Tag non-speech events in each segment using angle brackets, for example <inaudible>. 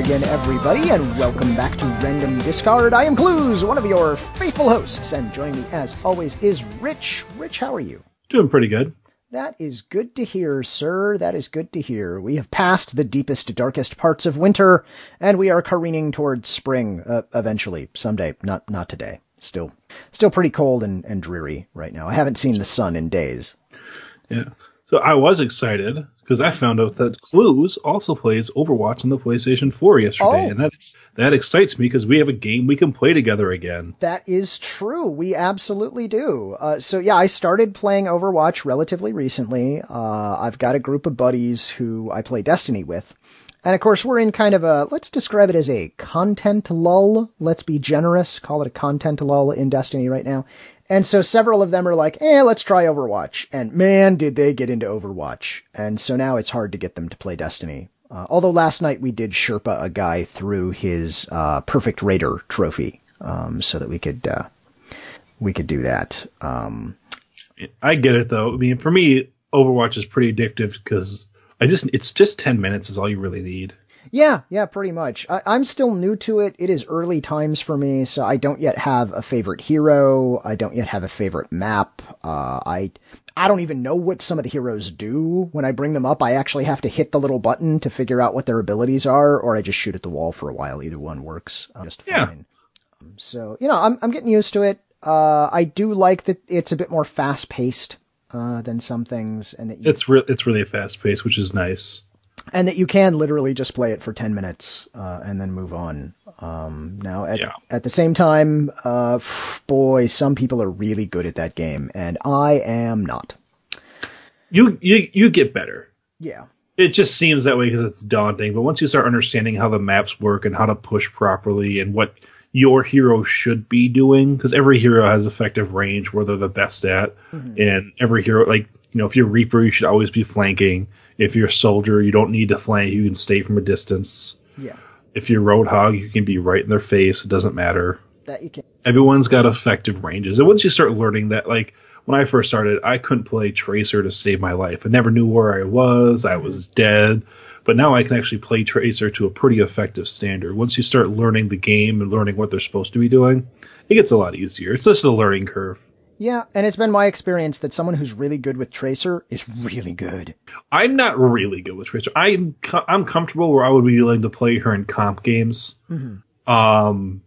again, everybody, and welcome back to Random Discard. I am Clues, one of your faithful hosts, and joining me, as always, is Rich. Rich, how are you? Doing pretty good. That is good to hear, sir. That is good to hear. We have passed the deepest, darkest parts of winter, and we are careening towards spring, uh, eventually, someday. Not, not today. Still, still pretty cold and, and dreary right now. I haven't seen the sun in days. Yeah. So I was excited because I found out that Clues also plays Overwatch on the PlayStation 4 yesterday, Oh. and that that excites me because we have a game we can play together again. That is true. We absolutely do. Uh, so yeah, I started playing Overwatch relatively recently. Uh, I've got a group of buddies who I play Destiny with. And of course, we're in kind of a, let's describe it as a content lull. Let's be generous. Call it a content lull in Destiny right now. And so several of them are like, eh, let's try Overwatch. And man, did they get into Overwatch. And so now it's hard to get them to play Destiny. Uh, although last night we did Sherpa a guy through his, uh, Perfect Raider trophy, um, so that we could, uh, we could do that. Um, I get it though. I mean, for me, Overwatch is pretty addictive because I just it's just 10 minutes is all you really need. Yeah, yeah, pretty much. I, I'm still new to it. It is early times for me, so I don't yet have a favorite hero. I don't yet have a favorite map. Uh, I, I don't even know what some of the heroes do. When I bring them up, I actually have to hit the little button to figure out what their abilities are, or I just shoot at the wall for a while. Either one works just Yeah. fine. Um, so, you know, I'm, I'm getting used to it. Uh, I do like that it's a bit more fast paced, uh, than some things, and that you It's re- it's really fast paced, which is nice. And that you can literally just play it for 10 minutes uh, and then move on um, now at, Yeah. at the same time uh, boy some people are really good at that game and i am not You you you get better. yeah It just seems that way because it's daunting, but once you start understanding how the maps work and how to push properly and what your hero should be doing, because every hero has effective range where they're the best at, and every hero, like you know, if you're Reaper, you should always be flanking. If you're a soldier, you don't need to flank; you can stay from a distance. yeah If you're Roadhog, you can be right in their face; it doesn't matter. that you can Everyone's got effective ranges, and once you start learning that, like when I first started, I couldn't play Tracer to save my life. I never knew where I was; I was mm-hmm. dead. But now I can actually play Tracer to a pretty effective standard. Once you start learning the game and learning what they're supposed to be doing, it gets a lot easier. It's just a learning curve. Yeah and it's been my experience that someone who's really good with tracer is really good I'm not really good with Tracer. I'm I'm comfortable where I would be willing to play her in comp games. Um,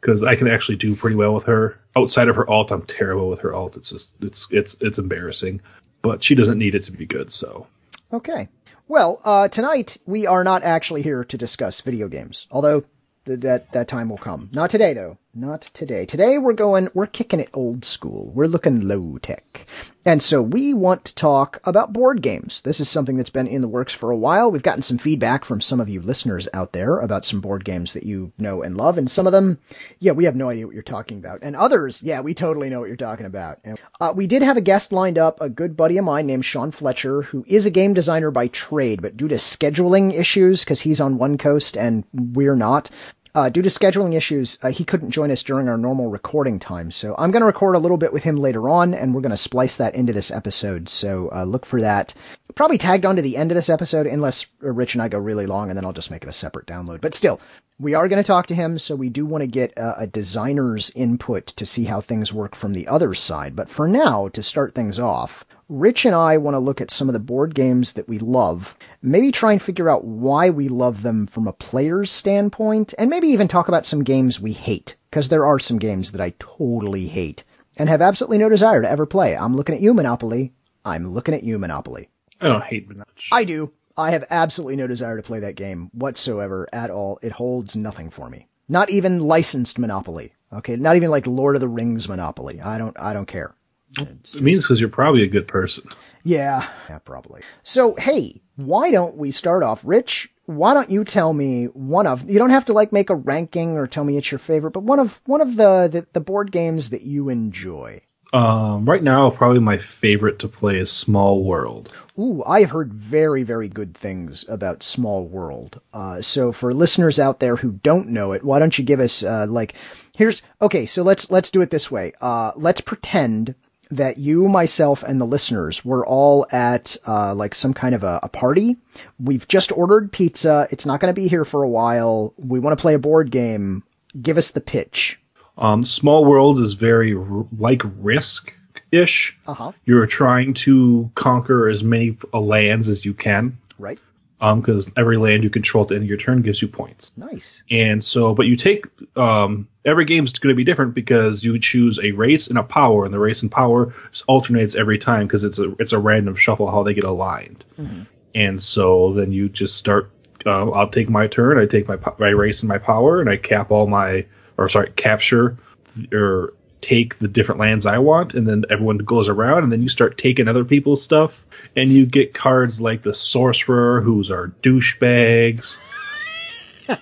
because I can actually do pretty well with her. Outside of her alt, I'm terrible with her alt. It's just it's it's it's embarrassing. But she doesn't need it to be good. So Okay. Well, uh, tonight we are not actually here to discuss video games, although th- that that time will come. Not today, though. Not today. Today we're going, we're kicking it old school. We're looking low tech. And so we want to talk about board games. This is something that's been in the works for a while. We've gotten some feedback from some of you listeners out there about some board games that you know and love. And some of them, yeah, we have no idea what you're talking about. And others, yeah, we totally know what you're talking about. Uh, we did have a guest lined up, a good buddy of mine named Sean Fletcher, who is a game designer by trade, but due to scheduling issues, because he's on one coast and we're not, uh, due to scheduling issues, uh, he couldn't join us during our normal recording time. So I'm going to record a little bit with him later on, and we're going to splice that into this episode. So uh, look for that. Probably tagged on to the end of this episode, unless uh, Rich and I go really long, and then I'll just make it a separate download. But still, we are going to talk to him, so we do want to get uh, a designer's input to see how things work from the other side. But for now, to start things off, Rich and I want to look at some of the board games that we love, maybe try and figure out why we love them from a player's standpoint, and maybe even talk about some games we hate, because there are some games that I totally hate and have absolutely no desire to ever play. I'm looking at you, Monopoly. I'm looking at you, Monopoly. I don't hate Minaj. I do. I have absolutely no desire to play that game whatsoever at all. It holds nothing for me. Not even licensed Monopoly. Okay, not even like Lord of the Rings Monopoly. I don't. I don't care. It's it means because you're probably a good person. yeah, yeah, probably. So, hey, why don't we start off, Rich? Why don't you tell me one of? You don't have to like make a ranking or tell me it's your favorite, but one of one of the the, the board games that you enjoy. Um, right now, probably my favorite to play is Small World. Ooh, I've heard very, very good things about Small World. Uh, so for listeners out there who don't know it, why don't you give us, uh, like, here's, okay, so let's, let's do it this way. Uh, let's pretend that you, myself, and the listeners were all at, uh, like some kind of a, a party. We've just ordered pizza. It's not going to be here for a while. We want to play a board game. Give us the pitch. Um, Small World is very r- like Risk ish. Uh-huh. You're trying to conquer as many uh, lands as you can. Right? Because every land you control at the end of your turn gives you points. Nice. And so, but you take um, every game's going to be different because you choose a race and a power, and the race and power alternates every time because it's a it's a random shuffle how they get aligned. And so then you just start. Uh, I'll take my turn. I take my my race and my power, and I cap all my or sorry capture or take the different lands I want, and then everyone goes around, and then you start taking other people's stuff, and you get cards like the sorcerer, who's our douchebags. <laughs>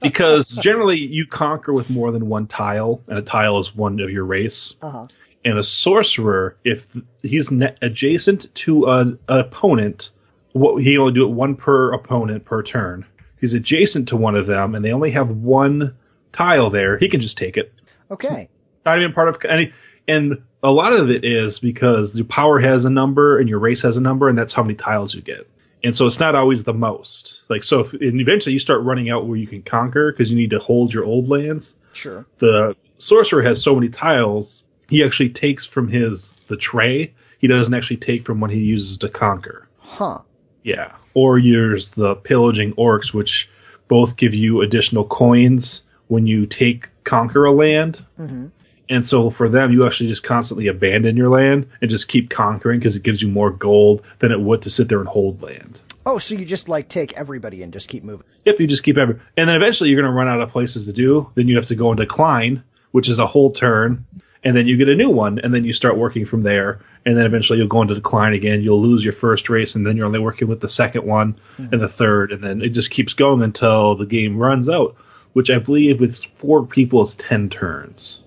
because generally you conquer with more than one tile, and a tile is one of your race. Uh-huh. And a sorcerer, if he's adjacent to an, an opponent, what he only do it one per opponent per turn. He's adjacent to one of them, and they only have one tile there. He can just take it Okay. Not even part of any and a lot of it is because your power has a number and your race has a number and that's how many tiles you get and so it's not always the most like so if, and eventually you start running out where you can conquer because you need to hold your old lands Sure. the sorcerer has so many tiles he actually takes from his the tray he doesn't actually take from what he uses to conquer Huh. yeah. Or there's the pillaging orcs, which both give you additional coins when you take conquer a land. Mm-hmm. And so for them, you actually just constantly abandon your land and just keep conquering because it gives you more gold than it would to sit there and hold land. Oh, so you just like take everybody and just keep moving. Yep, you just keep every, and then eventually you're going to run out of places to do. Then you have to go and decline, which is a whole turn, and then you get a new one, and then you start working from there. And then eventually you'll go into decline again. You'll lose your first race, and then you're only working with the second one and the third, and then it just keeps going until the game runs out. Which I believe with four people is ten turns.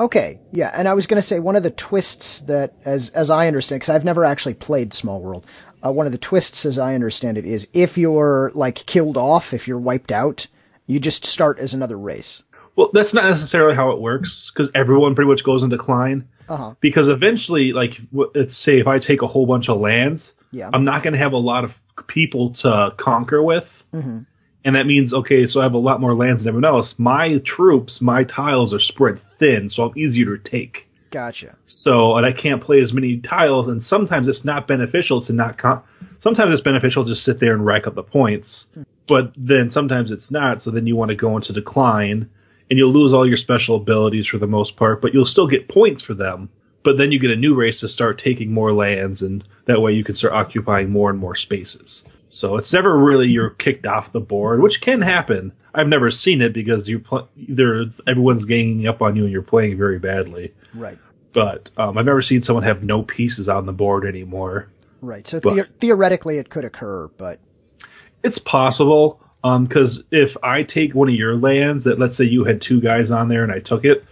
Okay, yeah, and I was going to say one of the twists that, as as I understand, because I've never actually played Small World, uh, one of the twists, as I understand it, is if you're like killed off, if you're wiped out, you just start as another race. Well, that's not necessarily how it works because everyone pretty much goes in decline. Uh-huh. Because eventually, like, let's say if I take a whole bunch of lands, Yeah. I'm not going to have a lot of people to conquer with. Mhm. And that means, okay, so I have a lot more lands than everyone else. My troops, my tiles are spread thin, so I'm easier to take. Gotcha. So, and I can't play as many tiles, and sometimes it's not beneficial to not con- sometimes it's beneficial to just sit there and rack up the points. Hmm. But then sometimes it's not, so then you want to go into decline, and you'll lose all your special abilities for the most part, but you'll still get points for them. But then you get a new race to start taking more lands, and that way you can start occupying more and more spaces. So it's never really you're kicked off the board, which can happen. I've never seen it because you pl- either everyone's ganging up on you and you're playing very badly Right. but um, I've never seen someone have no pieces on the board anymore. Right. So But- the- theoretically, it could occur, but It's possible because if I take one of your lands that let's say you had two guys on there and I took it,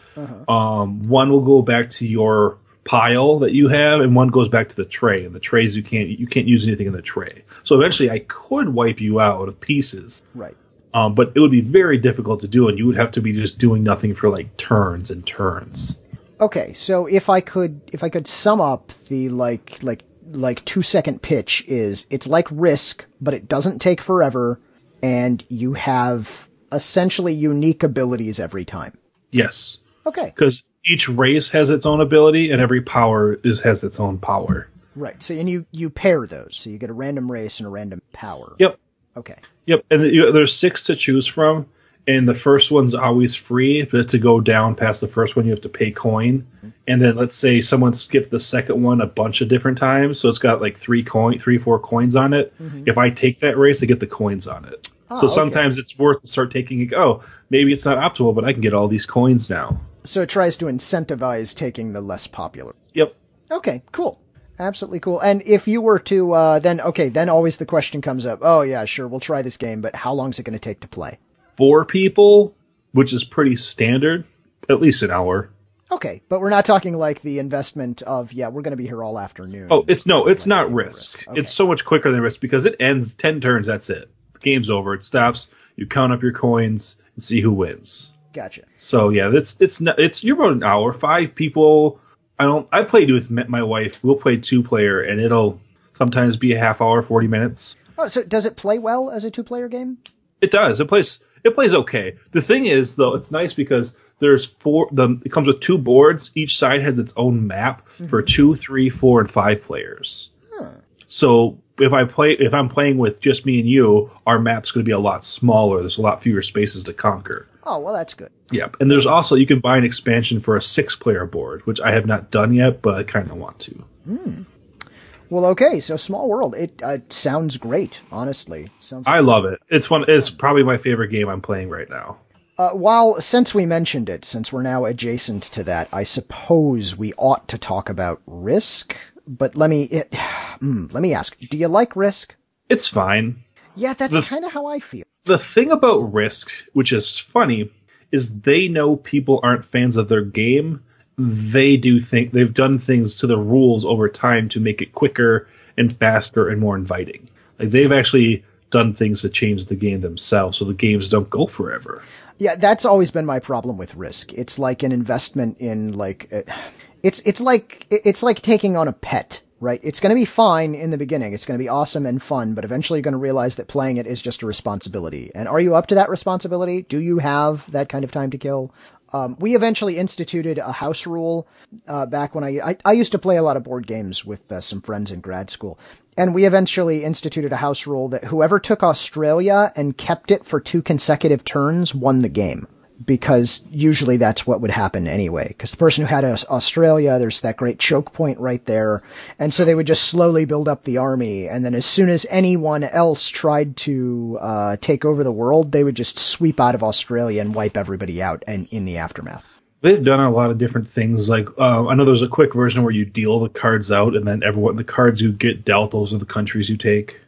um, one will go back to your pile that you have, and one goes back to the tray. And the trays you can't you can't use anything in the tray. So eventually, I could wipe you out of pieces, right. um, but it would be very difficult to do, and you would have to be just doing nothing for like turns and turns. Okay, so if I could if I could sum up the like like like 2 second pitch is it's like risk but it doesn't take forever and you have essentially unique abilities every time. Yes. Okay. because each race has its own ability and every power is has its own power. Right. So and you you pair those. So you get a random race and a random power. Yep, Okay. yep. And you, there's six to choose from, and the first one's always free. But to go down past the first one, you have to pay coin. And then let's say someone skipped the second one a bunch of different times, so it's got like three coin, three four coins on it. If I take that race, I get the coins on it. Ah, so okay. sometimes it's worth to start taking it. Oh, maybe it's not optimal, but I can get all these coins now. So it tries to incentivize taking the less popular. Yep. Okay, cool. Absolutely cool. And if you were to uh then okay, then always the question comes up. Oh yeah, sure, we'll try this game, but how long is it going to take to play? Four people, which is pretty standard, at least an hour. Okay, but we're not talking like the investment of yeah, we're going to be here all afternoon. Oh, it's no, it's Like not risk. risk. Okay. It's so much quicker than risk because it ends ten turns. That's it. The game's over. It stops. You count up your coins and see who wins. Gotcha. So yeah, it's it's it's you're about an hour. Five people. I don't. I played with my wife. We'll play two player, and it'll sometimes be a half hour, forty minutes. Oh, so does it play well as a two-player game? It does. It plays. It plays okay. The thing is, though, it's nice because there's four. The it comes with two boards. Each side has its own map for mm-hmm. two, three, four, and five players. So if I play, if I'm playing with just me and you, our map's going to be a lot smaller. There's a lot fewer spaces to conquer. Oh, well, that's good. Yep. And there's also you can buy an expansion for a six-player board, which I have not done yet, but I kind of want to. Well, okay, so Small World, it uh, sounds great. Honestly, sounds. I love it. It's one. It's probably my favorite game I'm playing right now. Uh, while since we mentioned it, since we're now adjacent to that, I suppose we ought to talk about Risk. But let me it, <sighs> mm, let me ask: Do you like Risk? It's fine. Yeah, that's kind of how I feel. the thing about Risk, which is funny, is they know people aren't fans of their game. They do think they've done things to the rules over time to make it quicker and faster and more inviting. Like they've actually done things to change the game themselves, so the games don't go forever. Yeah, that's always been my problem with Risk. It's like an investment in like it, it's it's like it's like taking on a pet, right? It's going to be fine in the beginning. It's going to be awesome and fun, but eventually you're going to realize that playing it is just a responsibility. And are you up to that responsibility? Do you have that kind of time to kill? Um, we eventually instituted a house rule uh, back when I, I I used to play a lot of board games with uh, some friends in grad school, and we eventually instituted a house rule that whoever took Australia and kept it for two consecutive turns won the game. Because usually that's what would happen anyway. Because the person who had Australia, there's that great choke point right there, and so they would just slowly build up the army, and then as soon as anyone else tried to uh, take over the world, they would just sweep out of Australia and wipe everybody out, and in the aftermath. They've done a lot of different things. Like uh, I know there's a quick version where you deal the cards out, and then everyone the cards you get dealt, those are the countries you take.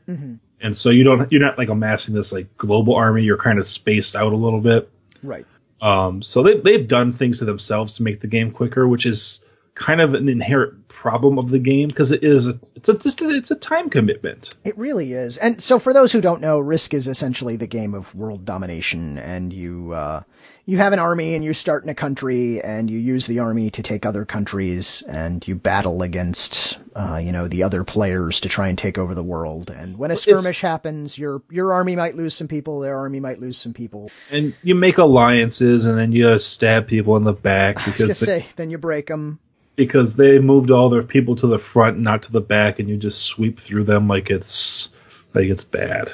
And so you don't you're not like amassing this like global army. You're kind of spaced out a little bit. Right. Um, so they they've done things to themselves to make the game quicker, which is kind of an inherent problem of the game because it is a, it's a just a, it's a time commitment. It really is. And so for those who don't know, Risk is essentially the game of world domination and you uh you have an army and you start in a country and you use the army to take other countries and you battle against uh you know the other players to try and take over the world. And when a skirmish happens, your your army might lose some people, their army might lose some people. And you make alliances, and then you stab people in the back <laughs> I was because they, say, then you break them. because they moved all their people to the front, not to the back, and you just sweep through them like it's like it's bad.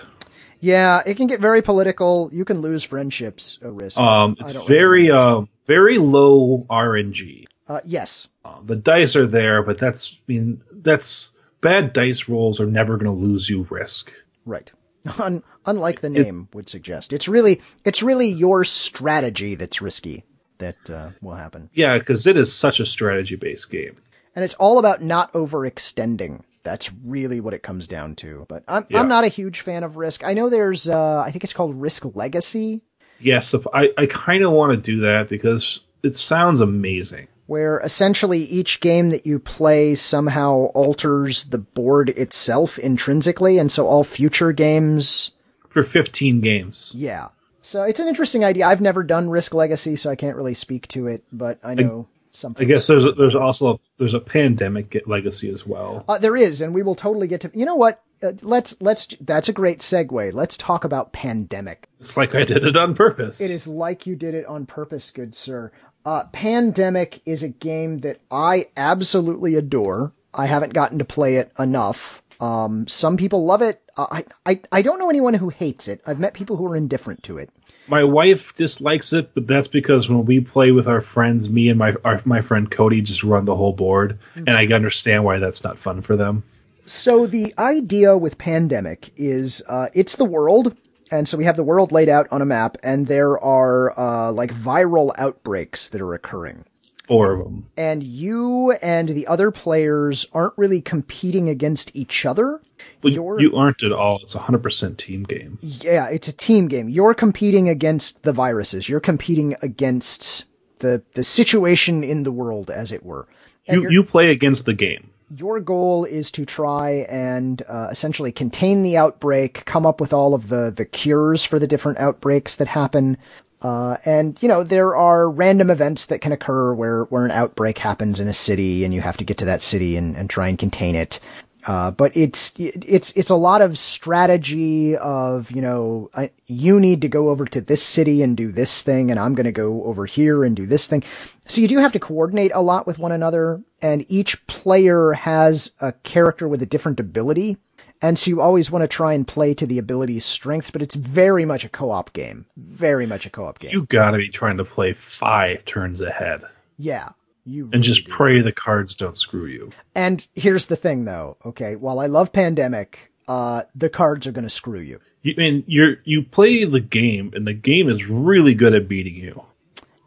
Yeah, it can get very political. You can lose friendships at Risk. Um, it's very it. uh, very low RNG. uh yes. Uh, the dice are there, but that's I mean that's bad dice rolls are never going to lose you risk. Right. <laughs> Un- unlike the name would suggest, it's really it's really your strategy that's risky that uh, will happen, Yeah, because it is such a strategy based game. and it's all about not overextending. That's really what it comes down to. But I'm Yeah. I'm not a huge fan of Risk. I know there's uh, I think it's called Risk Legacy, Yes, if I I kind of want to do that because it sounds amazing. where essentially each game that you play somehow alters the board itself intrinsically, and so all future games For 15 games, Yeah. So it's an interesting idea. I've never done Risk Legacy, so I can't really speak to it, but I know something. I guess there's a, there's also a, there's a pandemic legacy as well. uh, there is, and we will totally get to. You know what? Uh, let's let's. That's a great segue. Let's talk about Pandemic. It's like I did it on purpose. It is like you did it on purpose, good sir. Uh, Pandemic is a game that I absolutely adore. I haven't gotten to play it enough. Um, some people love it. Uh, I, I I don't know anyone who hates it. I've met people who are indifferent to it. My wife dislikes it, but that's because when we play with our friends, me and my our, my friend Cody just run the whole board, and I understand why that's not fun for them. So the idea with pandemic is uh, it's the world, and so we have the world laid out on a map, and there are uh, like viral outbreaks that are occurring. Four of them. And you and the other players aren't really competing against each other. But You're- you aren't at all. It's a hundred percent team game. Yeah, it's a team game. You're competing against the viruses. You're competing against the the situation in the world, as it were. And You you play against the game. your goal is to try and uh, essentially contain the outbreak, come up with all of the the cures for the different outbreaks that happen. Uh, and you know there are random events that can occur where where an outbreak happens in a city, and you have to get to that city and, and try and contain it. Uh, but it's it's it's a lot of strategy of you know I, you need to go over to this city and do this thing, and I'm going to go over here and do this thing. So you do have to coordinate a lot with one another, and each player has a character with a different ability, and so you always want to try and play to the ability's strengths. But it's very much a co-op game, very much a co-op game. You gotta be trying to play five turns ahead yeah, you and really just do. pray the cards don't screw you. And here's the thing, though. Okay, while I love Pandemic, uh, the cards are going to screw you. You I mean you're you play the game and the game is really good at beating you.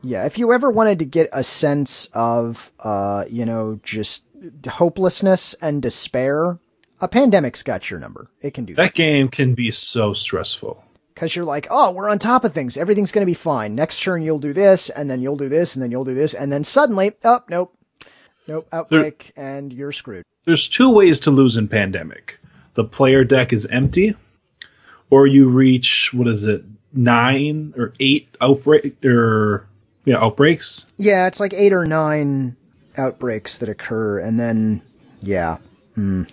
Yeah, if you ever wanted to get a sense of, uh, you know, just hopelessness and despair, a pandemic's got your number. It can do that. That game can be so stressful. Because you're like, oh, we're on top of things. Everything's going to be fine. Next turn, you'll do this, and then you'll do this, and then you'll do this, and then suddenly, oh, nope. Nope, outbreak, and you're screwed. There's two ways to lose in Pandemic. The player deck is empty, or you reach what is it, nine or eight outbreak or yeah outbreaks. Yeah, it's like eight or nine outbreaks that occur, and then, yeah. Hmm.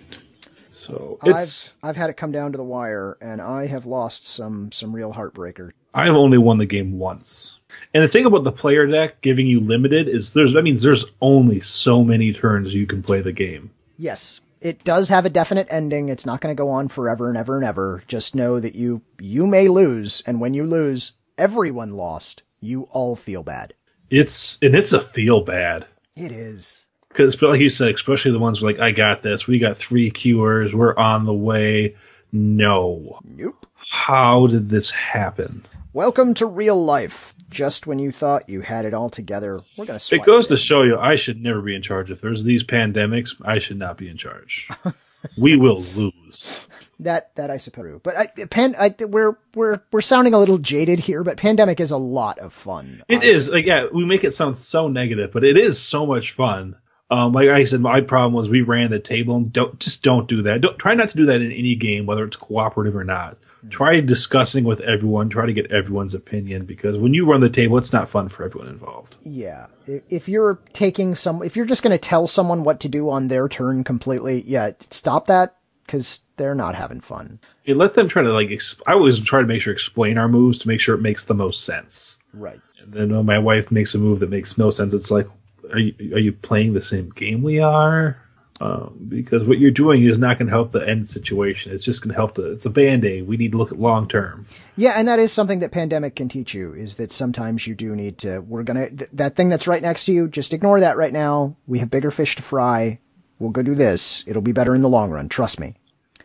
So it's I've I've had it come down to the wire, and I have lost some some real heartbreaker. I've only won the game once. And the thing about the player deck giving you limited is there's that means there's only so many turns you can play the game. Yes, it does have a definite ending. It's not going to go on forever and ever and ever. Just know that you you may lose, and when you lose, everyone lost. You all feel bad. It's and it's a feel bad. It is. Because, like you said, especially the ones like, I got this. We got three cures. We're on the way. No. Nope. How did this happen? Welcome to real life. Just when you thought you had it all together, we're going to It goes it to show you I should never be in charge. If there's these pandemics, I should not be in charge. <laughs> we will lose. that that I suppose. But I, pan, I, we're we're we're sounding a little jaded here, but pandemic is a lot of fun. It is like yeah, we make it sound so negative, but it is so much fun. Um, like I said, my problem was we ran the table and don't just don't do that. Don't try not to do that in any game, whether it's cooperative or not. Try discussing with everyone. Try to get everyone's opinion because when you run the table, it's not fun for everyone involved. Yeah, if you're taking some, if you're just going to tell someone what to do on their turn completely, yeah, stop that because they're not having fun. You let them try to like. Exp- I always try to make sure explain our moves to make sure it makes the most sense. Right. And then when my wife makes a move that makes no sense, it's like, are you, are you playing the same game we are? Um, because what you're doing is not going to help the end situation. It's just going to help the. It's a band aid. We need to look at long term. Yeah, and that is something that pandemic can teach you is that sometimes you do need to. We're gonna th- that thing that's right next to you. Just ignore that right now. We have bigger fish to fry. We'll go do this. It'll be better in the long run. Trust me.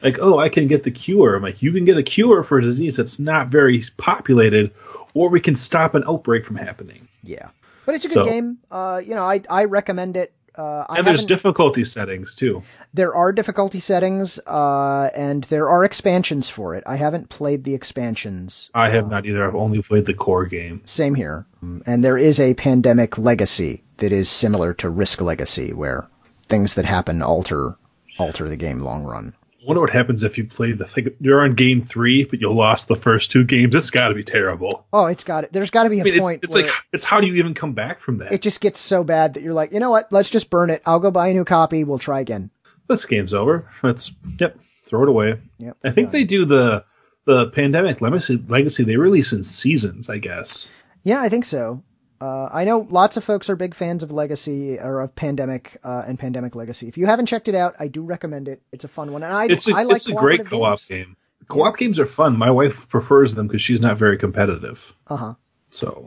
Like, oh, I can get the cure. I'm like, you can get a cure for a disease that's not very populated, or we can stop an outbreak from happening. Yeah, but it's a good So- game. Uh, you know, I I recommend it. Uh, I And there's difficulty settings too. there are difficulty settings, uh, and there are expansions for it. I haven't played the expansions. I have not either. I've only played the core game. Same here. And there is a pandemic legacy that is similar to Risk Legacy, where things that happen alter alter the game long run. I wonder what happens if you play the thing. You're on game three, but you lost the first two games. It's got to be terrible. Oh, it's got it. There's got to be a I mean, point it's, it's like it's how do you even come back from that? it just gets so bad that you're like, you know what? Let's just burn it. I'll go buy a new copy. We'll try again. this game's over. Let's yep, throw it away. Yep. I think they do the the pandemic legacy. Legacy they release in seasons, I guess. Yeah, I think so. Uh, I know lots of folks are big fans of Legacy or of Pandemic uh, and Pandemic Legacy. If you haven't checked it out, I do recommend it. It's a fun one, and I It's a, I like it's a great co-op games. game. Co-op games are fun. My wife prefers them because she's not very competitive. Uh huh. So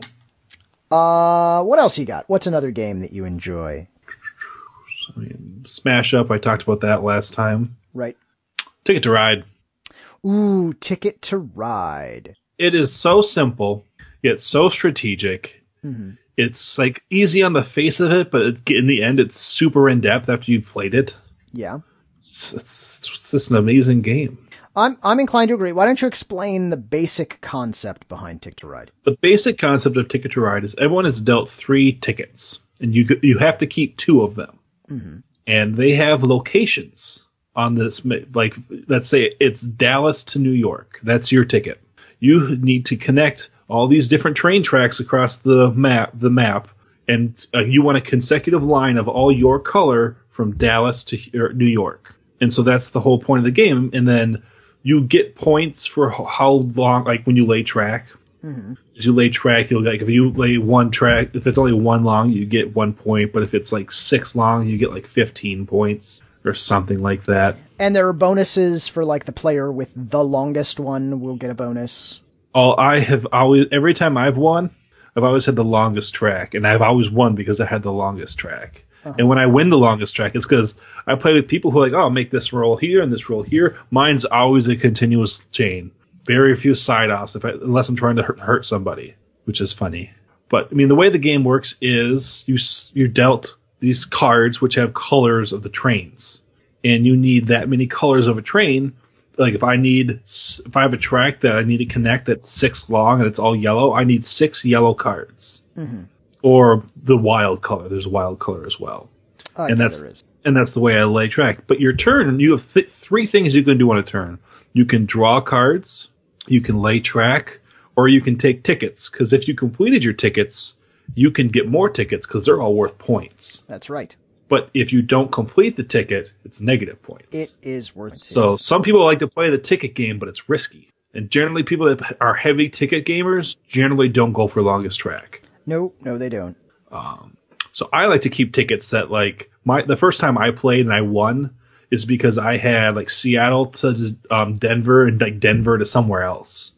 Uh, what else you got? What's another game that you enjoy? I mean, Smash Up. I talked about that last time. Right. Ticket to Ride. Ooh, Ticket to Ride. It is so simple yet so strategic. Hmm It's like easy on the face of it, but in the end, it's super in depth after you've played it. Yeah. It's, it's, it's just an amazing game. I'm I'm inclined to agree. Why don't you explain the basic concept behind Ticket to Ride? The basic concept of Ticket to Ride is everyone is dealt three tickets, and you you have to keep two of them, and they have locations on this. Like let's say it's Dallas to New York. That's your ticket. You need to connect all these different train tracks across the map. The map, and uh, you want a consecutive line of all your color from Dallas to New York. And so that's the whole point of the game. And then you get points for how long, like when you lay track. As you lay track, you'll like if you lay one track, if it's only one long, you get one point. But if it's like six long, you get like fifteen points or something like that. And there are bonuses for like the player with the longest one will get a bonus. All I have always every time I've won, I've always had the longest track, and I've always won because I had the longest track. Uh-huh. And when I win the longest track, it's because I play with people who are like, oh, I'll make this roll here and this roll here. Mine's always a continuous chain. Very few side offs, if I, unless I'm trying to hurt, hurt somebody, which is funny. But I mean, the way the game works is you you're dealt these cards which have colors of the trains, and you need that many colors of a train like if I need if I have a track that I need to connect that's six long and it's all yellow, I need six yellow cards. Or the wild color. There's a wild color as well, Uh, and that's and that's the way I lay track. But your turn, you have th- three things you can do on a turn. You can draw cards, you can lay track, or you can take tickets. Because if you completed your tickets, you can get more tickets because they're all worth points. That's right. But if you don't complete the ticket, it's negative points. It is worth So some people like to play the ticket game, but it's risky. And generally, people that are heavy ticket gamers generally don't go for longest track. no, no, they don't. Um, So I like to keep tickets that like my the first time I played and I won is because I had like Seattle to um, Denver and like Denver to somewhere else.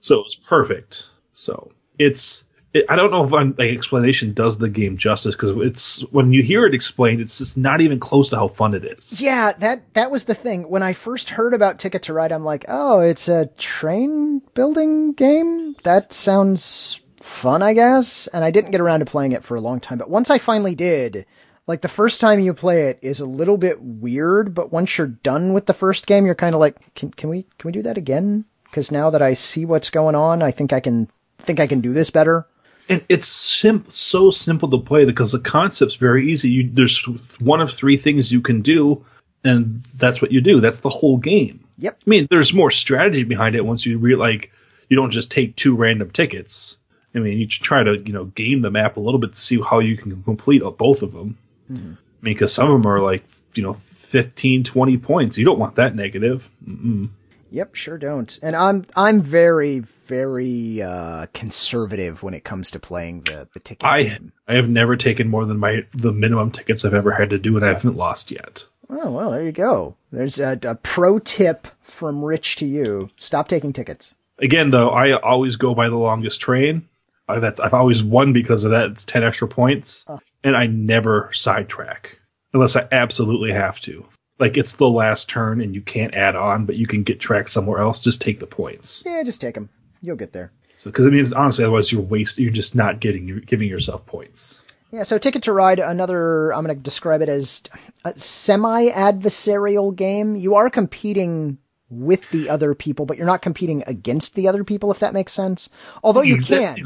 So it was perfect. So it's it, I don't know if I'm, like explanation does the game justice because it's when you hear it explained, it's just not even close to how fun it is. Yeah, that that was the thing. When I first heard about Ticket to Ride, I'm like, oh, it's a train building game. That sounds fun, I guess. And I didn't get around to playing it for a long time. But once I finally did, like the first time you play it is a little bit weird. But once you're done with the first game, you're kind of like, can can we can we do that again? Because now that I see what's going on, I think I can think I can do this better. And it's sim- so simple to play because the concept's very easy. You, there's one of three things you can do, and that's what you do. That's the whole game. Yep. I mean, there's more strategy behind it once you re- like you don't just take two random tickets. I mean, you try to you know game the map a little bit to see how you can complete both of them. Mm-hmm. I mean, because some of them are like you know 15, 20 points. You don't want that negative. Mm-mm. Yep, sure don't. And I'm I'm very very uh, conservative when it comes to playing the the ticket I game. I have never taken more than my the minimum tickets I've ever had to do, and I haven't lost yet. Oh well, there you go. There's a, a pro tip from Rich to you. Stop taking tickets. again though i always go by the longest train I, that's, i've always won because of that it's 10 extra points and i never sidetrack unless i absolutely have to like it's the last turn and you can't add on but you can get track somewhere else just take the points Yeah, just take them. You'll get there. so because i mean honestly otherwise you're wasting you're just not getting you're giving yourself points Yeah, so Ticket to Ride, another, I'm going to describe it as a semi adversarial game. You are competing with the other people, but you're not competing against the other people, if that makes sense. Although you can.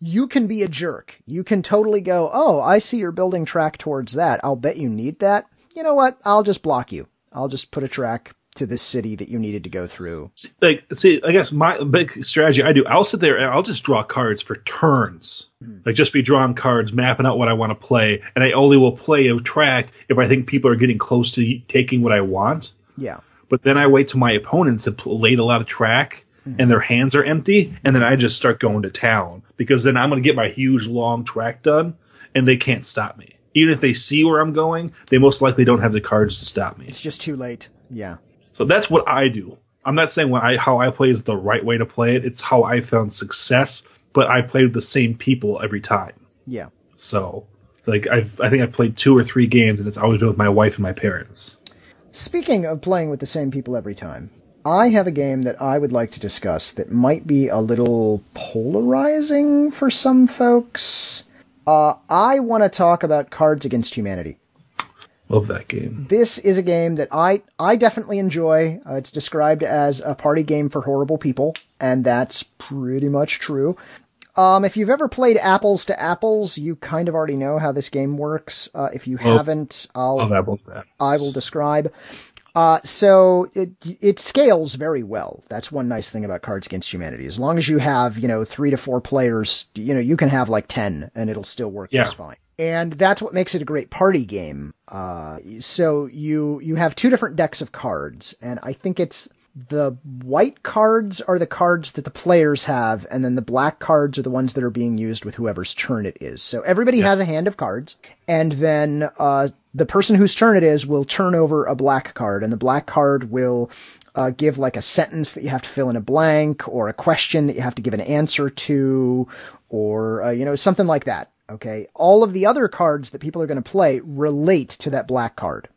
You can be a jerk. You can totally go, oh, I see you're building track towards that. I'll bet you need that. You know what? I'll just block you. I'll just put a track to this city that you needed to go through. like see i guess my big strategy i do i'll sit there and i'll just draw cards for turns hmm. like just be drawing cards mapping out what i want to play and i only will play a track if i think people are getting close to taking what i want Yeah. but then i wait till my opponents have laid a lot of track hmm. and their hands are empty and then i just start going to town because then i'm going to get my huge long track done and they can't stop me even if they see where i'm going they most likely don't have the cards to stop me It's just too late. Yeah. so that's what I do. I'm not saying what I how I play is the right way to play it. It's how I found success, but I play with the same people every time. Yeah. So like I've I think I've played two or three games and it's always been with my wife and my parents. Speaking of playing with the same people every time, I have a game that I would like to discuss that might be a little polarizing for some folks. Uh, I want to talk about Cards Against Humanity. Love that game. This is a game that I I definitely enjoy. Uh, it's described as a party game for horrible people, and that's pretty much true. Um, if you've ever played Apples to Apples, you kind of already know how this game works. Uh, if you Well, haven't, I'll. I will describe. Uh, so it it scales very well. That's one nice thing about Cards Against Humanity. As long as you have you know three to four players, you know you can have like ten, and it'll still work Yeah. just fine. And that's what makes it a great party game. Uh, so you you have two different decks of cards, and I think it's the white cards are the cards that the players have, and then the black cards are the ones that are being used with whoever's turn it is. So everybody has a hand of cards, and then uh, the person whose turn it is will turn over a black card, and the black card will uh, give like a sentence that you have to fill in a blank, or a question that you have to give an answer to, or uh, you know something like that. Okay, all of the other cards that people are going to play relate to that black card.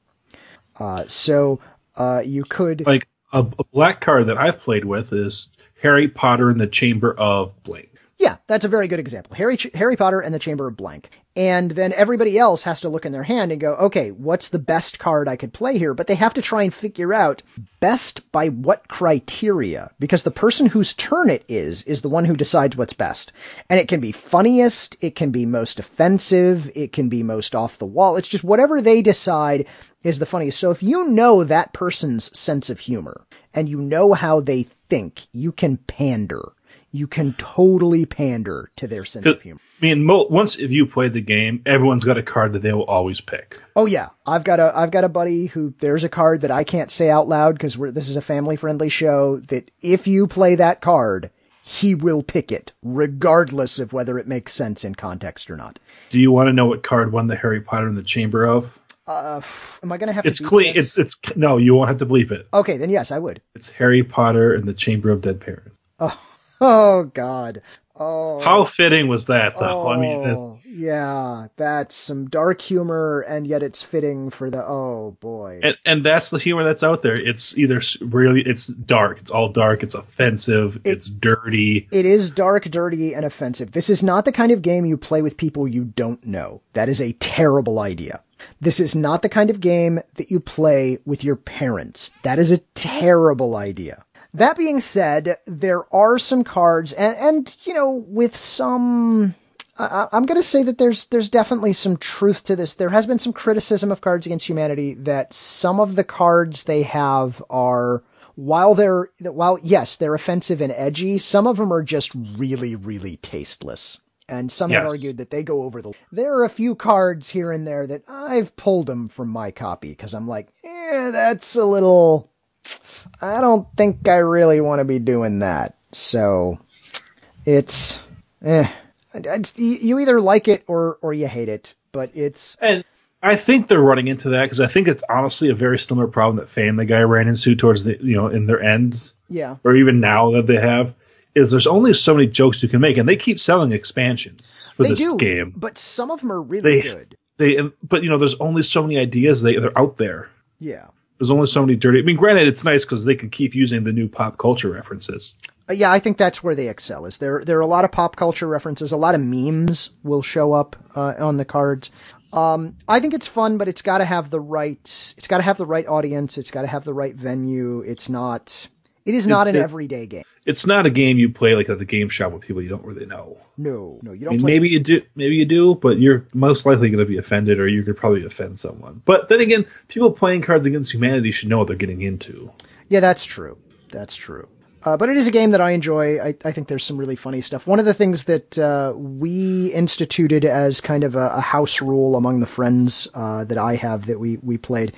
Uh, so uh, you could Like a, a black card that I've played with is Harry Potter and the Chamber of Blank. Yeah, that's a very good example. Harry Ch- Harry Potter and the Chamber of Blank. And then everybody else has to look in their hand and go, okay, what's the best card I could play here? But they have to try and figure out best by what criteria, because the person whose turn it is, is the one who decides what's best. And it can be funniest, it can be most offensive, it can be most off the wall. It's just whatever they decide is the funniest. So if you know that person's sense of humor and you know how they think, you can pander you can totally pander to their sense of humor. I mean, mo- once if you play the game, everyone's got a card that they will always pick. Oh yeah, I've got a I've got a buddy who there's a card that I can't say out loud because we're this is a family friendly show. That if you play that card, he will pick it regardless of whether it makes sense in context or not. Do you want to know what card won the Harry Potter and the Chamber of? Uh, Am I gonna have It's to? beat clean. this? It's it's no. You won't have to bleep it. okay. Then yes, I would. It's Harry Potter and the Chamber of Dead Parents. Oh <laughs> Oh, God. Oh. How fitting was that, though? I mean, it- Oh, yeah, that's some dark humor, and yet it's fitting for the. Oh boy. and, and that's the humor that's out there. It's either really it's dark. It's all dark. It's offensive. it's dirty. It is dark, dirty, and offensive. This is not the kind of game you play with people you don't know. That is a terrible idea. This is not the kind of game that you play with your parents. That is a terrible idea. That being said, there are some cards, and, and you know, with some. I, I'm going to say that there's there's definitely some truth to this. There has been some criticism of Cards Against Humanity that some of the cards they have are while they're while yes they're offensive and edgy, some of them are just really really tasteless. And some have argued that they go over the. There are a few cards here and there that I've pulled them from my copy because I'm like, eh, that's a little. I don't think I really want to be doing that. So it's, eh. It's, you either like it or or you hate it, but it's And I think they're running into that because I think it's honestly a very similar problem that Family Guy ran into towards the you know in their ends, yeah. or even now that they have. Is there's only so many jokes you can make, and they keep selling expansions for They this do, game. but some of them are really They- good. They, but you know, there's only so many ideas they they're out there. Yeah. There's only so many dirty. I mean, granted, it's nice because they can keep using the new pop culture references. Uh, Yeah, I think that's where they excel. Is there there are a lot of pop culture references, a lot of memes will show up uh, on the cards. Um, I think it's fun, but it's got to have the right. It's got to have the right audience. It's got to have the right venue. It's not. It is not an it- everyday game. It's not a game you play like at the game shop with people you don't really know. No, no, you don't mean, play. maybe you do, maybe you do, but you're most likely going to be offended, or you could probably offend someone. But then again, people playing Cards Against Humanity should know what they're getting into. Yeah, that's true. That's true. Uh, but it is a game that I enjoy. I, I think there's some really funny stuff. One of the things that uh, we instituted as kind of a, a house rule among the friends uh, that I have that we we played,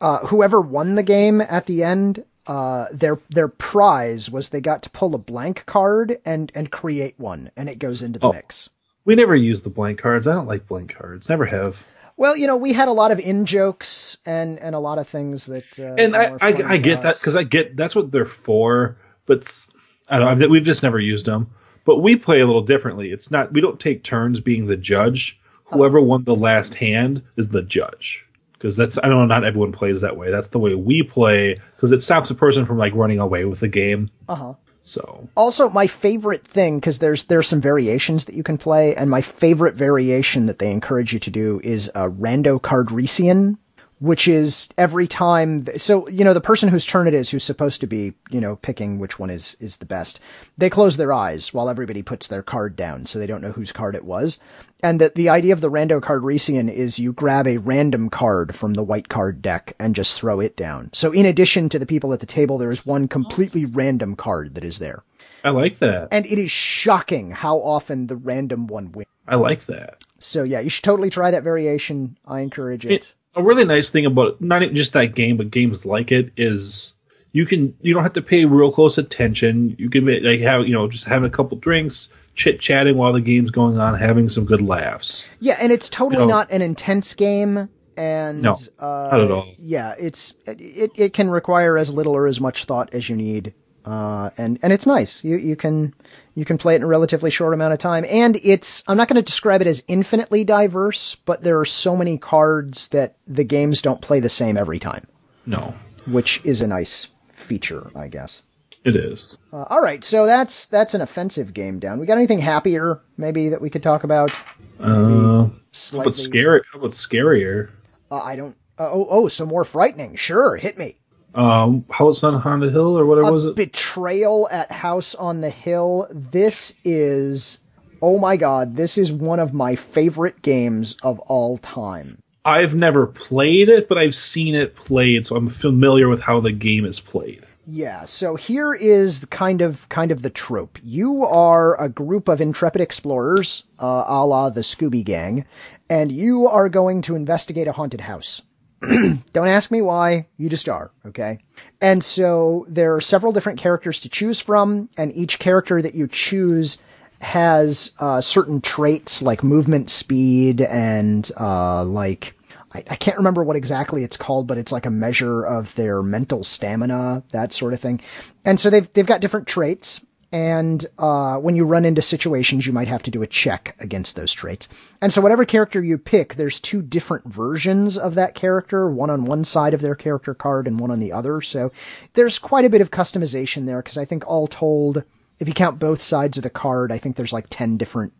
uh, whoever won the game at the end, uh, their their prize was they got to pull a blank card and and create one, and it goes into the mix. We never use the blank cards. I don't like blank cards. Never have. Well, you know, we had a lot of in jokes and and a lot of things that. Uh, And I, I, I get that because I get that's what they're for. But I don't. We've just never used them. But we play a little differently. It's not. We don't take turns being the judge. Whoever won the last hand is the judge. Because that's I don't know not everyone plays that way. That's the way we play. Because it stops a person from like running away with the game. Uh huh. So Also, my favorite thing because there's there's some variations that you can play, and my favorite variation that they encourage you to do is a Rando Cardrissian, which is every time. th- So, you know, the person whose turn it is, who's supposed to be, you know, picking which one is, is the best, they close their eyes while everybody puts their card down so they don't know whose card it was. And that the idea of the Rando Cardrissian is you grab a random card from the white card deck and just throw it down. So in addition to the people at the table, there is one completely random card that is there. I like that. And it is shocking how often the random one wins. I like that. So yeah, you should totally try that variation. I encourage it. It, a really nice thing about not just that game, but games like it is you can you don't have to pay real close attention. You can like have you know just having a couple drinks, chit chatting while the game's going on, having some good laughs. Yeah, and it's totally You know- not an intense game. And No, uh, not at all. Yeah, it's it it can require as little or as much thought as you need. Uh, and and it's nice. You you can you can play it in a relatively short amount of time, and it's I'm not going to describe it as infinitely diverse, but there are so many cards that the games don't play the same every time, No, which is a nice feature, I guess. it is. Uh, all right, so that's that's an offensive game down. We got anything happier maybe that we could talk about? Uh, how about scary? How about scarier? Uh, I don't. Uh, oh, oh, some more frightening. Sure, hit me. Um, House on Honda Hill or whatever was it? Betrayal at House on the Hill. This is. Oh my god, this is one of my favorite games of all time. I've never played it, but I've seen it played, so I'm familiar with how the game is played. Yeah, so here is kind of kind of the trope. You are a group of intrepid explorers, uh, a la the Scooby Gang, and you are going to investigate a haunted house. <clears throat> Don't ask me why, you just are, okay? And so there are several different characters to choose from, and each character that you choose has uh, certain traits like movement speed and uh, like I, I can't remember what exactly it's called, but it's like a measure of their mental stamina, that sort of thing. And so they've they've got different traits, and uh, when you run into situations, you might have to do a check against those traits. And so whatever character you pick, there's two different versions of that character, one on one side of their character card and one on the other. So there's quite a bit of customization there because I think all told, if you count both sides of the card, I think there's like ten different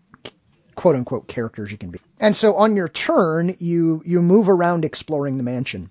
quote unquote characters you can be. And so on your turn, you, you move around exploring the mansion.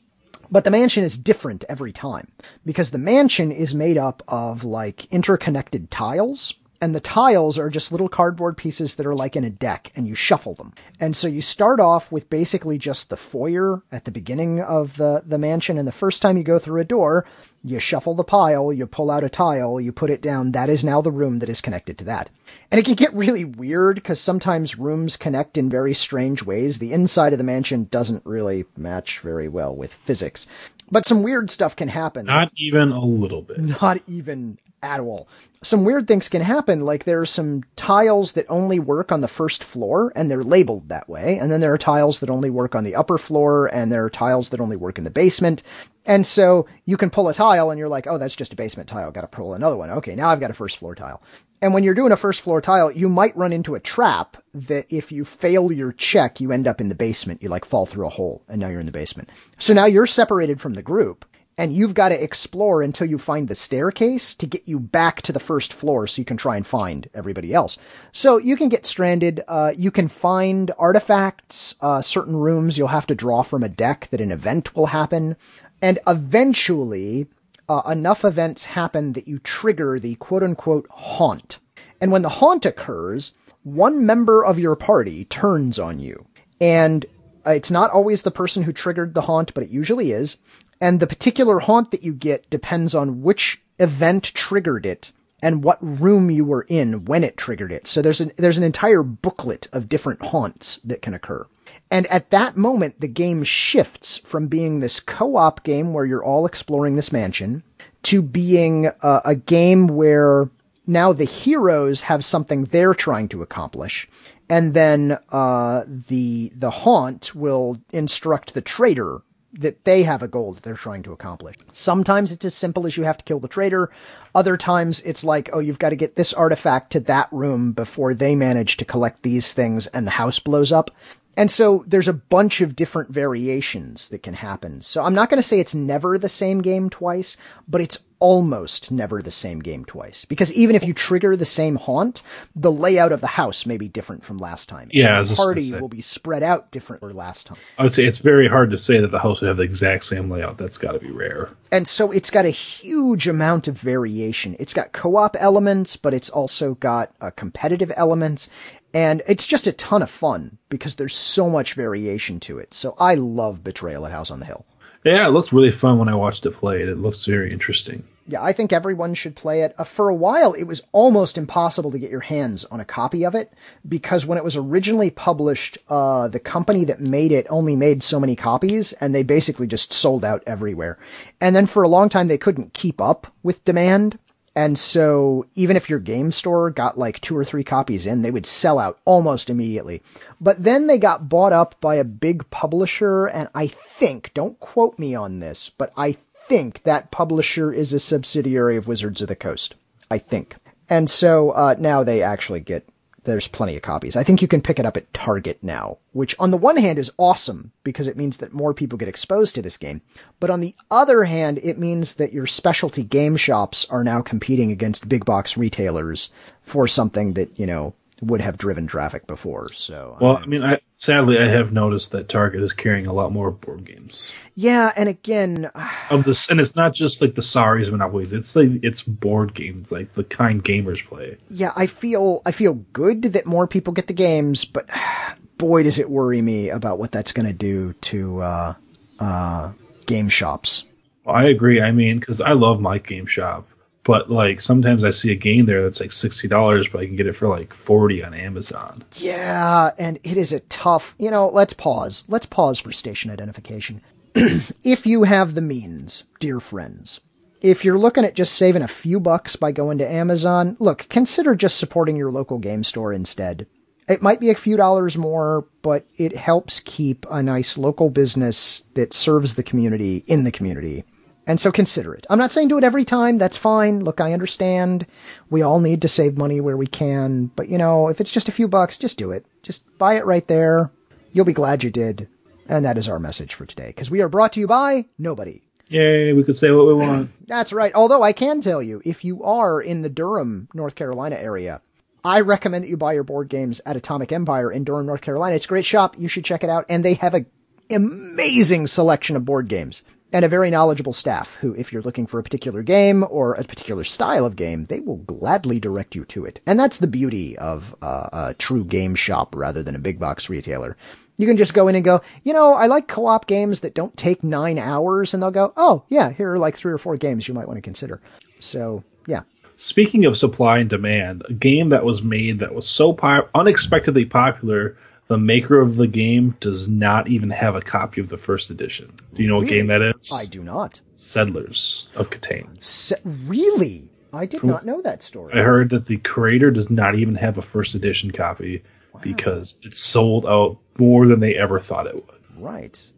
But the mansion is different every time because the mansion is made up of like interconnected tiles. And the tiles are just little cardboard pieces that are like in a deck and you shuffle them. And so you start off with basically just the foyer at the beginning of the, the mansion. And the first time you go through a door, you shuffle the pile, you pull out a tile, you put it down. That is now the room that is connected to that. And it can get really weird because sometimes rooms connect in very strange ways. The inside of the mansion doesn't really match very well with physics. But some weird stuff can happen. Not even a little bit. Not even at all. Some weird things can happen, like there are some tiles that only work on the first floor, and they're labeled that way. And then there are tiles that only work on the upper floor, and there are tiles that only work in the basement. And so you can pull a tile, and you're like, oh, that's just a basement tile. Got to pull another one. Okay, now I've got a first floor tile. And when you're doing a first floor tile, you might run into a trap that if you fail your check, you end up in the basement. You like fall through a hole, and now you're in the basement. So now you're separated from the group and you've got to explore until you find the staircase to get you back to the first floor so you can try and find everybody else. So you can get stranded. Uh, you can find artifacts, uh, certain rooms you'll have to draw from a deck that an event will happen. And eventually, uh, enough events happen that you trigger the quote unquote haunt. And when the haunt occurs, one member of your party turns on you. And uh, it's not always the person who triggered the haunt, but it usually is. And the particular haunt that you get depends on which event triggered it and what room you were in when it triggered it. So there's an, there's an entire booklet of different haunts that can occur. And at that moment, the game shifts from being this co-op game where you're all exploring this mansion to being uh, a game where now the heroes have something they're trying to accomplish. And then, uh, the, the haunt will instruct the traitor that they have a goal that they're trying to accomplish. Sometimes it's as simple as you have to kill the traitor. Other times it's like, oh, you've got to get this artifact to that room before they manage to collect these things and the house blows up. And so there's a bunch of different variations that can happen. So I'm not going to say it's never the same game twice, but it's almost never the same game twice. Because even if you trigger the same haunt, the layout of the house may be different from last time. Yeah, the party will be spread out differently last time. I would say it's very hard to say that the house would have the exact same layout. That's got to be rare. And so it's got a huge amount of variation. It's got co-op elements, but it's also got uh, competitive elements. And it's just a ton of fun because there's so much variation to it. So I love Betrayal at House on the Hill. Yeah, it looked really fun when I watched it play. It looks very interesting. Yeah, I think everyone should play it. Uh, for a while, it was almost impossible to get your hands on a copy of it because when it was originally published, uh, the company that made it only made so many copies and they basically just sold out everywhere. And then for a long time, they couldn't keep up with demand. And so even if your game store got like two or three copies in, they would sell out almost immediately. But then they got bought up by a big publisher. And I think, don't quote me on this, but I think that publisher is a subsidiary of Wizards of the Coast. I think. And so, uh, now they actually get, there's plenty of copies. I think you can pick it up at Target now, which on the one hand is awesome because it means that more people get exposed to this game. But on the other hand, it means that your specialty game shops are now competing against big box retailers for something that, you know, would have driven traffic before. So, Well, I mean, I, sadly, I have noticed that Target is carrying a lot more board games yeah. And again, <sighs> of this, and it's not just like the Saris Monopolies. It's like it's board games, like the kind gamers play. yeah, I feel, I feel good that more people get the games, but <sighs> boy, does it worry me about what that's going to do to, uh, uh, game shops. Well, I agree. I mean, because I love my game shop, but like sometimes I see a game there that's like sixty dollars, but I can get it for like forty on Amazon. Yeah, and it is a tough, you know, let's pause. Let's pause for station identification. <clears throat> if you have the means, dear friends, if you're looking at just saving a few bucks by going to Amazon, look, consider just supporting your local game store instead. It might be a few dollars more, but it helps keep a nice local business that serves the community in the community. And so consider it. I'm not saying do it every time. That's fine. Look, I understand. We all need to save money where we can. But you know, if it's just a few bucks, just do it. Just buy it right there. You'll be glad you did. And that is our message for today. Because we are brought to you by nobody. Yay! We could say what we <clears throat> want. That's right. Although I can tell you, if you are in the Durham, North Carolina area, I recommend that you buy your board games at Atomic Empire in Durham, North Carolina. It's a great shop. You should check it out. And they have a amazing selection of board games and a very knowledgeable staff who, if you're looking for a particular game or a particular style of game, they will gladly direct you to it. And that's the beauty of uh, a true game shop rather than a big box retailer. You can just go in and go, you know, I like co-op games that don't take nine hours, and they'll go, oh, yeah, here are like three or four games you might want to consider. So, yeah. Speaking of supply and demand, a game that was made that was so unexpectedly popular, the maker of the game does not even have a copy of the first edition. Do you know what game that is? I do not. Settlers of Catan. Se- really? I did not know that story. I heard that the creator does not even have a first edition copy because it sold out more than they ever thought it would. Right.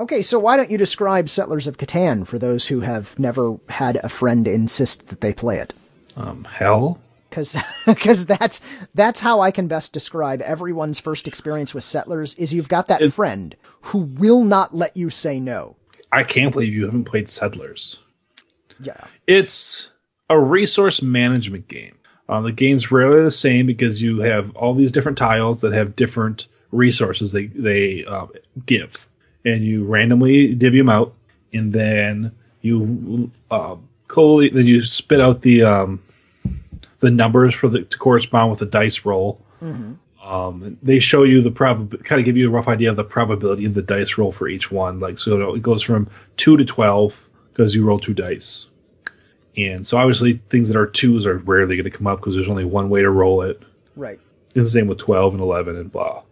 Okay, so why don't you describe Settlers of Catan for those who have never had a friend insist that they play it? Um, hell? Because because <laughs> that's that's how I can best describe everyone's first experience with Settlers is you've got that It's- friend who will not let you say no. I can't believe you haven't played Settlers. Yeah. It's a resource management game. Um, the game's rarely the same because you have all these different tiles that have different resources they they uh, give, and you randomly divvy them out, and then you uh, collate, then you spit out the um, the numbers for the to correspond with the dice roll. Um, they show you the prob kind of give you a rough idea of the probability of the dice roll for each one. Like so, it goes from two to twelve because you roll two dice. And so obviously things that are twos are rarely going to come up because there's only one way to roll it. Right. It's the same with 12 and 11 and blah.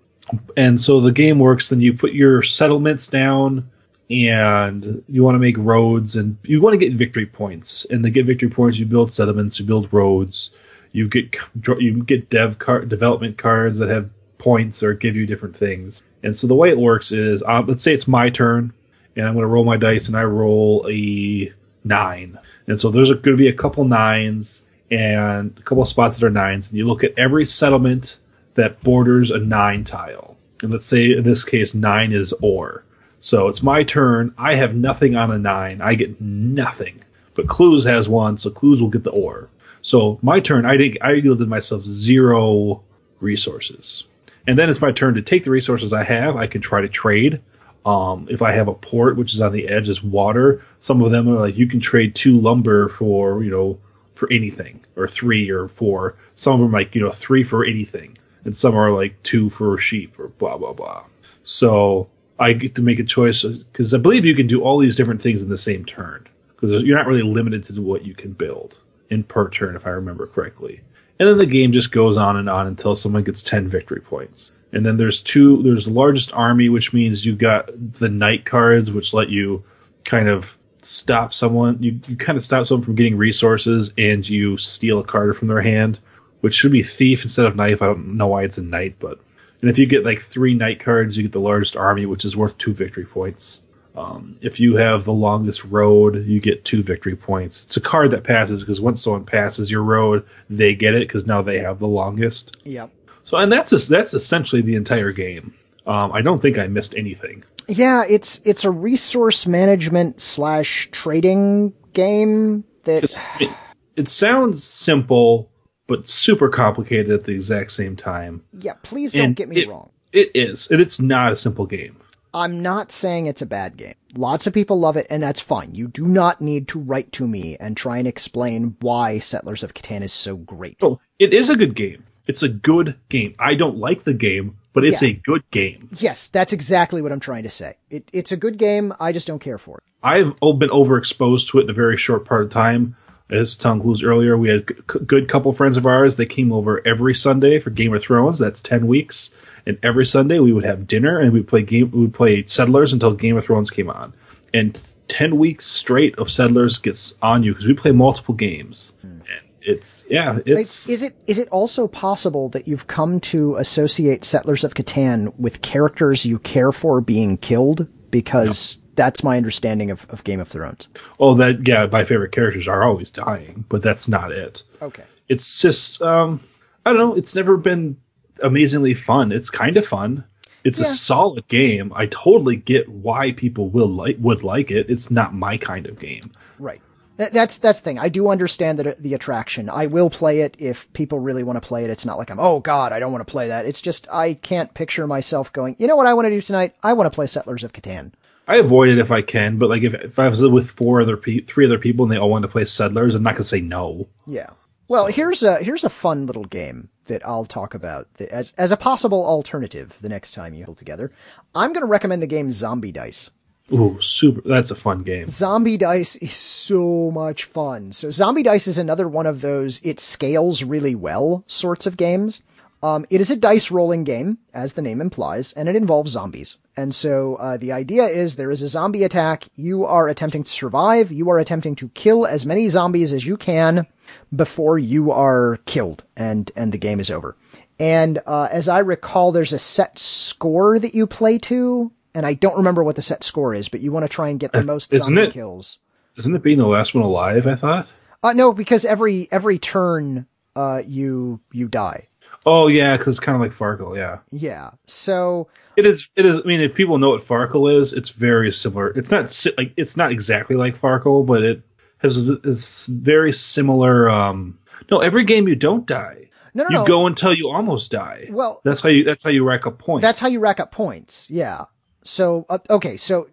And so the game works, then you put your settlements down and you want to make roads and you want to get victory points. And to get victory points, you build settlements, you build roads, you get you get dev card development cards that have points or give you different things. And so the way it works is, uh, let's say it's my turn, and I'm going to roll my dice, and I roll a nine. And so there's going to be a couple nines and a couple spots that are nines, and you look at every settlement that borders a nine tile. And let's say in this case, nine is ore. So it's my turn. I have nothing on a nine. I get nothing. But Clues has one, so Clues will get the ore. So my turn, I did, I yielded myself zero resources. And then it's my turn to take the resources I have. I can try to trade. Um, if I have a port which is on the edge, is water. Some of them are like you can trade two lumber for you know for anything, or three or four. Some of them like you know three for anything, and some are like two for sheep or blah blah blah. So I get to make a choice because I believe you can do all these different things in the same turn because you're not really limited to what you can build in per turn if I remember correctly. And then the game just goes on and on until someone gets 10 victory points. And then there's two, there's the largest army, which means you've got the knight cards, which let you kind of stop someone, you, you kind of stop someone from getting resources and you steal a card from their hand, which should be thief instead of knife. I don't know why it's a knight, but. And if you get like three knight cards, you get the largest army, which is worth two victory points. Um, if you have the longest road, you get two victory points. It's a card that passes because once someone passes your road, they get it because now they have the longest. Yep. So, and that's that's essentially the entire game. Um, I don't think I missed anything. Yeah, it's it's a resource management slash trading game that It, it sounds simple, but super complicated at the exact same time. yeah, please don't And get me it- wrong. It is, and it's not a simple game. I'm not saying it's a bad game. Lots of people love it, and that's fine. You do not need to write to me and try and explain why Settlers of Catan is so great. So it is a good game. It's a good game. I don't like the game, but it's Yeah. a good game. Yes, that's exactly what I'm trying to say. It, it's a good game. I just don't care for it. I've been overexposed to it in a very short part of time. As Tom Clues earlier, we had a good couple friends of ours. They came over every Sunday for Game of Thrones. That's ten weeks, and every Sunday we would have dinner and we'd play game. We would play Settlers until Game of Thrones came on, and ten weeks straight of Settlers gets on you because we play multiple games. And it's yeah, it's It's, is it is it also possible that you've come to associate Settlers of Catan with characters you care for being killed? Because that's my understanding of, of Game of Thrones. oh that yeah. My favorite characters are always dying, but that's not it. Okay. it's just um I don't know, it's never been amazingly fun. It's kind of fun. It's a solid game. I totally get why people will like would like it. It's not my kind of game. Right. That, that's that's the thing. I do understand that the attraction. I will play it if people really want to play it. It's not like I'm, oh God, I don't want to play that. It's just I can't picture myself going. You know what I want to do tonight? I want to play Settlers of Catan. I avoid it if I can, but like if if I was with four other pe- three other people and they all want to play Settlers, I'm not gonna say no. Yeah. Well, here's a here's a fun little game that I'll talk about that as as a possible alternative the next time you pull together. I'm going to recommend the game Zombie Dice. Ooh, super! That's a fun game. Zombie Dice is so much fun. So Zombie Dice is another one of those it scales really well sorts of games. Um, it is a dice rolling game, as the name implies, and it involves zombies. And so uh, the idea is there is a zombie attack. You are attempting to survive. You are attempting to kill as many zombies as you can before you are killed, and and the game is over. And uh, as I recall, there's a set score that you play to, and I don't remember what the set score is, but you want to try and get the most Isn't zombie it? kills. Isn't it being the last one alive? I thought. Uh, no, because every every turn, uh, you you die. Oh yeah, because it's kind of like Farkle. Yeah, Yeah. So it is. It is. I mean, if people know what Farkle is, it's very similar. It's not si- like it's not exactly like Farkle, but it has is very similar. Um, no, every game you don't die. no, no, you no. go until you almost die. Well- that's how you. That's how you rack up points. That's how you rack up points. Yeah. So uh, okay. So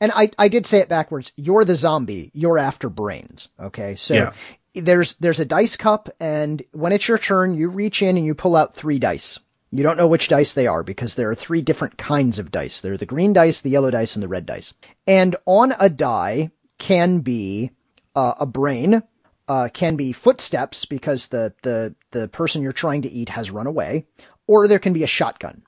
and I I did say it backwards. You're the zombie. You're after brains. Okay. So. Yeah. There's there's a dice cup, and when it's your turn, you reach in and you pull out three dice. You don't know which dice they are because there are three different kinds of dice. There are the green dice, the yellow dice, and the red dice. And on a die can be uh, a brain, uh, can be footsteps because the, the, the person you're trying to eat has run away, or there can be a shotgun.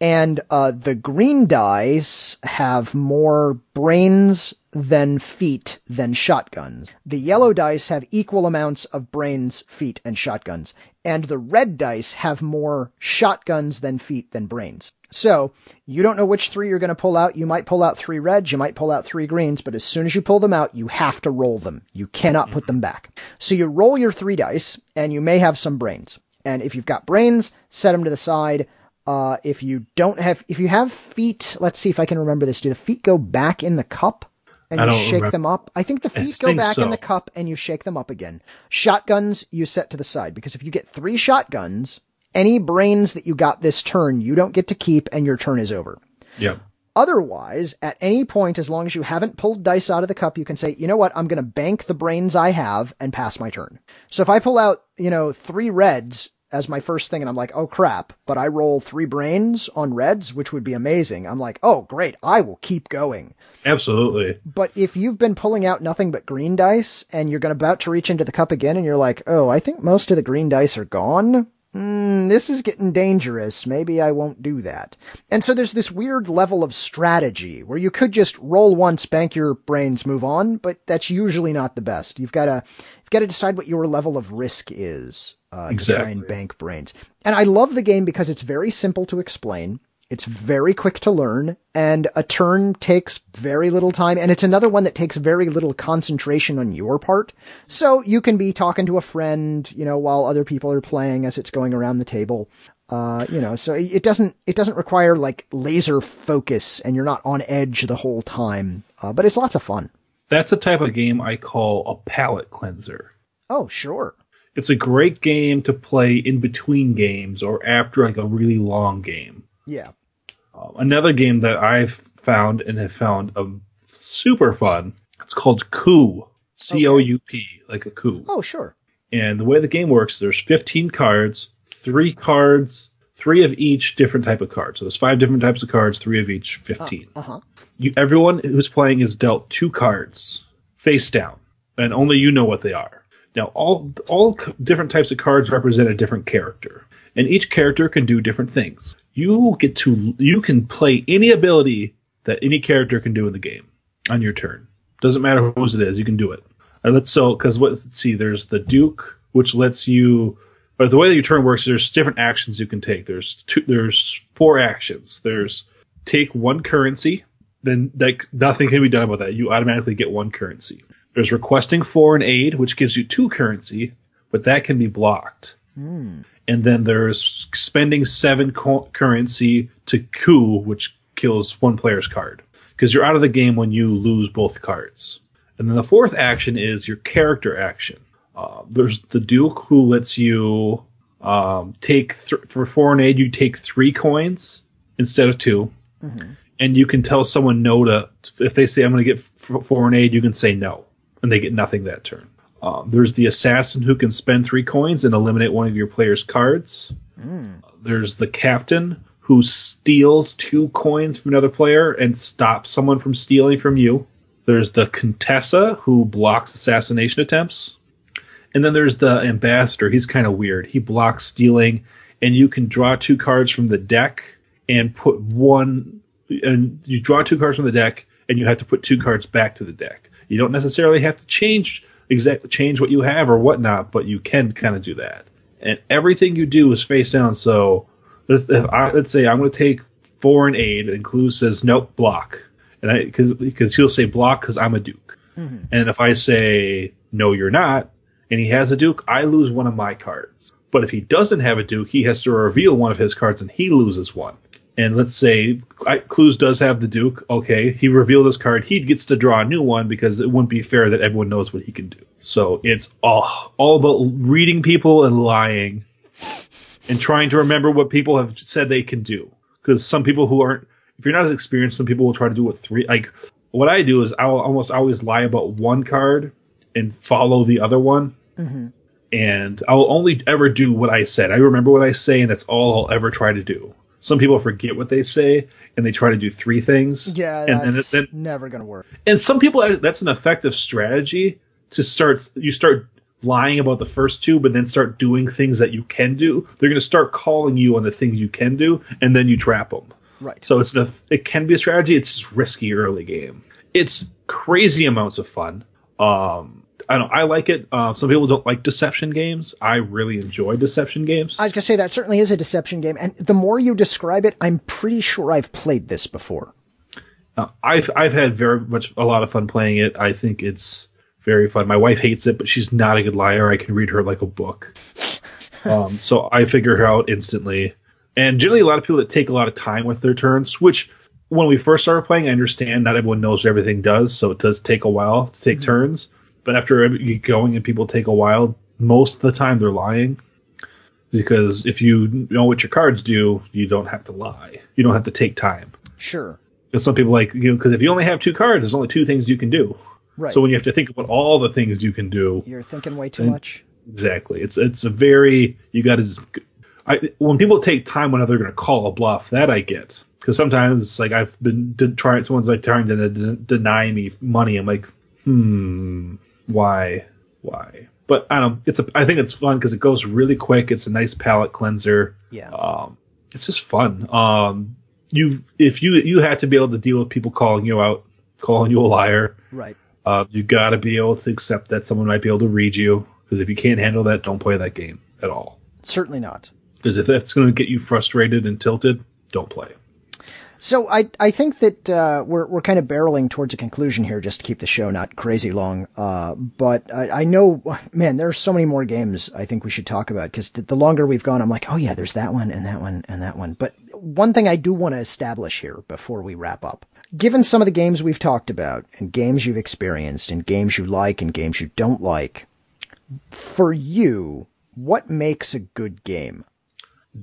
And uh, the green dice have more brains than feet than shotguns. The yellow dice have equal amounts of brains, feet, and shotguns. And the red dice have more shotguns than feet than brains. So, you don't know which three you're going to pull out. You might pull out three reds, you might pull out three greens, but as soon as you pull them out, you have to roll them. You cannot put them back. So you roll your three dice, and you may have some brains. And if you've got brains, set them to the side. Uh, if you don't have, if you have feet, let's see if I can remember this. Do the feet go back in the cup and I you shake remember. them up? I think the I feet go back in the cup and you shake them up again. Shotguns you set to the side because if you get three shotguns, any brains that you got this turn, you don't get to keep and your turn is over. Yep. Otherwise, at any point, as long as you haven't pulled dice out of the cup, you can say, you know what, I'm going to bank the brains I have and pass my turn. So if I pull out, you know, three reds as my first thing and I'm like, oh crap, but I roll three brains on reds, which would be amazing. I'm like, oh great, I will keep going. Absolutely. But if you've been pulling out nothing but green dice and you're going about to reach into the cup again and you're like, oh, I think most of the green dice are gone. Hmm, this is getting dangerous. Maybe I won't do that. And so there's this weird level of strategy where you could just roll once, bank your brains, move on, but that's usually not the best. You've got to, you've got to decide what your level of risk is, uh, to try and Exactly. bank brains. And I love the game because it's very simple to explain. It's very quick to learn and a turn takes very little time. And it's another one that takes very little concentration on your part. So you can be talking to a friend, you know, while other people are playing as it's going around the table. Uh, you know, so it doesn't, it doesn't require like laser focus and you're not on edge the whole time. Uh, but it's lots of fun. That's a type of game I call a palate cleanser. Oh, sure. It's a great game to play in between games or after like a really long game. Yeah. Um, another game that I've found and have found um, super fun. It's called Coup. C O U P, like a coup. Oh, sure. And the way the game works, there's 15 cards, three cards, three of each different type of card. So there's five different types of cards, three of each 15. Uh huh. You, everyone who's playing is dealt two cards face down, and only you know what they are. Now, all all different types of cards represent a different character, and each character can do different things. You get to you can play any ability that any character can do in the game on your turn. Doesn't matter whose it is, you can do it. Uh, let's so because what see, there's the Duke, which lets you. But the way that your turn works, there's different actions you can take. There's two. There's four actions. There's take one currency, then like nothing can be done about that. You automatically get one currency. There's requesting foreign aid, which gives you two currency, but that can be blocked. And then there's spending seven co- currency to coup, which kills one player's card because you're out of the game when you lose both cards. And then the fourth action is your character action. Uh, there's the Duke who lets you um, take th- for foreign aid. You take three coins instead of 2 and you can tell someone no to if they say I'm going to get f- foreign aid. You can say no, and they get nothing that turn. Um, there's the assassin who can spend three coins and eliminate one of your player's cards. There's the captain who steals two coins from another player and stops someone from stealing from you. There's the Contessa who blocks assassination attempts. And then there's the ambassador. He's kind of weird. He blocks stealing, and you can draw two cards from the deck and put one. And you draw two cards from the deck, and you have to put two cards back to the deck. You don't necessarily have to change exactly change what you have or whatnot, but you can kind of do that. And everything you do is face down. So let's, if I, let's say I'm going to take foreign aid, and Clue says nope, block, and I because because he'll say block because I'm a duke. Mm-hmm. And if I say no, you're not, and he has a duke, I lose one of my cards. But if he doesn't have a duke, he has to reveal one of his cards, and he loses one. And let's say I, Clues does have the duke. Okay, he revealed his card. He gets to draw a new one because it wouldn't be fair that everyone knows what he can do. So it's all all about reading people and lying, and trying to remember what people have said they can do. Because some people who aren't, if you're not as experienced, some people will try to do what three. Like what I do is I'll almost always lie about one card and follow the other one. Mm-hmm. And I'll only ever do what I said. I remember what I say, and that's all I'll ever try to do. Some people forget what they say, and they try to do three things. Yeah, and, then never going to work. and some people that's an effective strategy to start you start lying about the first two but then start doing things that you can do they're going to start calling you on the things you can do and then you trap them Right. so it's a, it can be a strategy it's risky early game it's crazy amounts of fun um I don't. I like it. Uh, some people don't like deception games. I really enjoy deception games. I was going to say that certainly is a deception game. And the more you describe it, I'm pretty sure I've played this before. Uh, I've I've had very much a lot of fun playing it. I think it's very fun. My wife hates it, but she's not a good liar. I can read her like a book. <laughs> um, so I figure her out instantly. And generally, a lot of people that take a lot of time with their turns, which when we first started playing, I understand not everyone knows what everything does, so it does take a while to take turns. But after you get going and people take a while, most of the time they're lying. Because if you know what your cards do, you don't have to lie. You don't have to take time. Sure. Because some people like you know, because if you only have two cards, there's only two things you can do. Right. So when you have to think about all the things you can do, You're thinking way too much. exactly, it's it's a very you got to. I, when people take time when they're going to call a bluff, that I get because sometimes like I've been de- trying, someone's like trying to de- deny me money. I'm like, hmm, why, why? But I don't. It's a. I think it's fun because it goes really quick. It's a nice palate cleanser. Yeah. Um, it's just fun. Um, you if you you have to be able to deal with people calling you out, calling you a liar. Right. Uh, you got to be able to accept that someone might be able to read you. Because if you can't handle that, don't play that game at all. Certainly not. Because if that's going to get you frustrated and tilted, don't play. So I I think that uh, we're we're kind of barreling towards a conclusion here, just to keep the show not crazy long. Uh, but I, I know, man, there are so many more games I think we should talk about because the longer we've gone, I'm like, oh yeah, there's that one and that one and that one. But one thing I do want to establish here before we wrap up, given some of the games we've talked about and games you've experienced and games you like and games you don't like, for you, what makes a good game?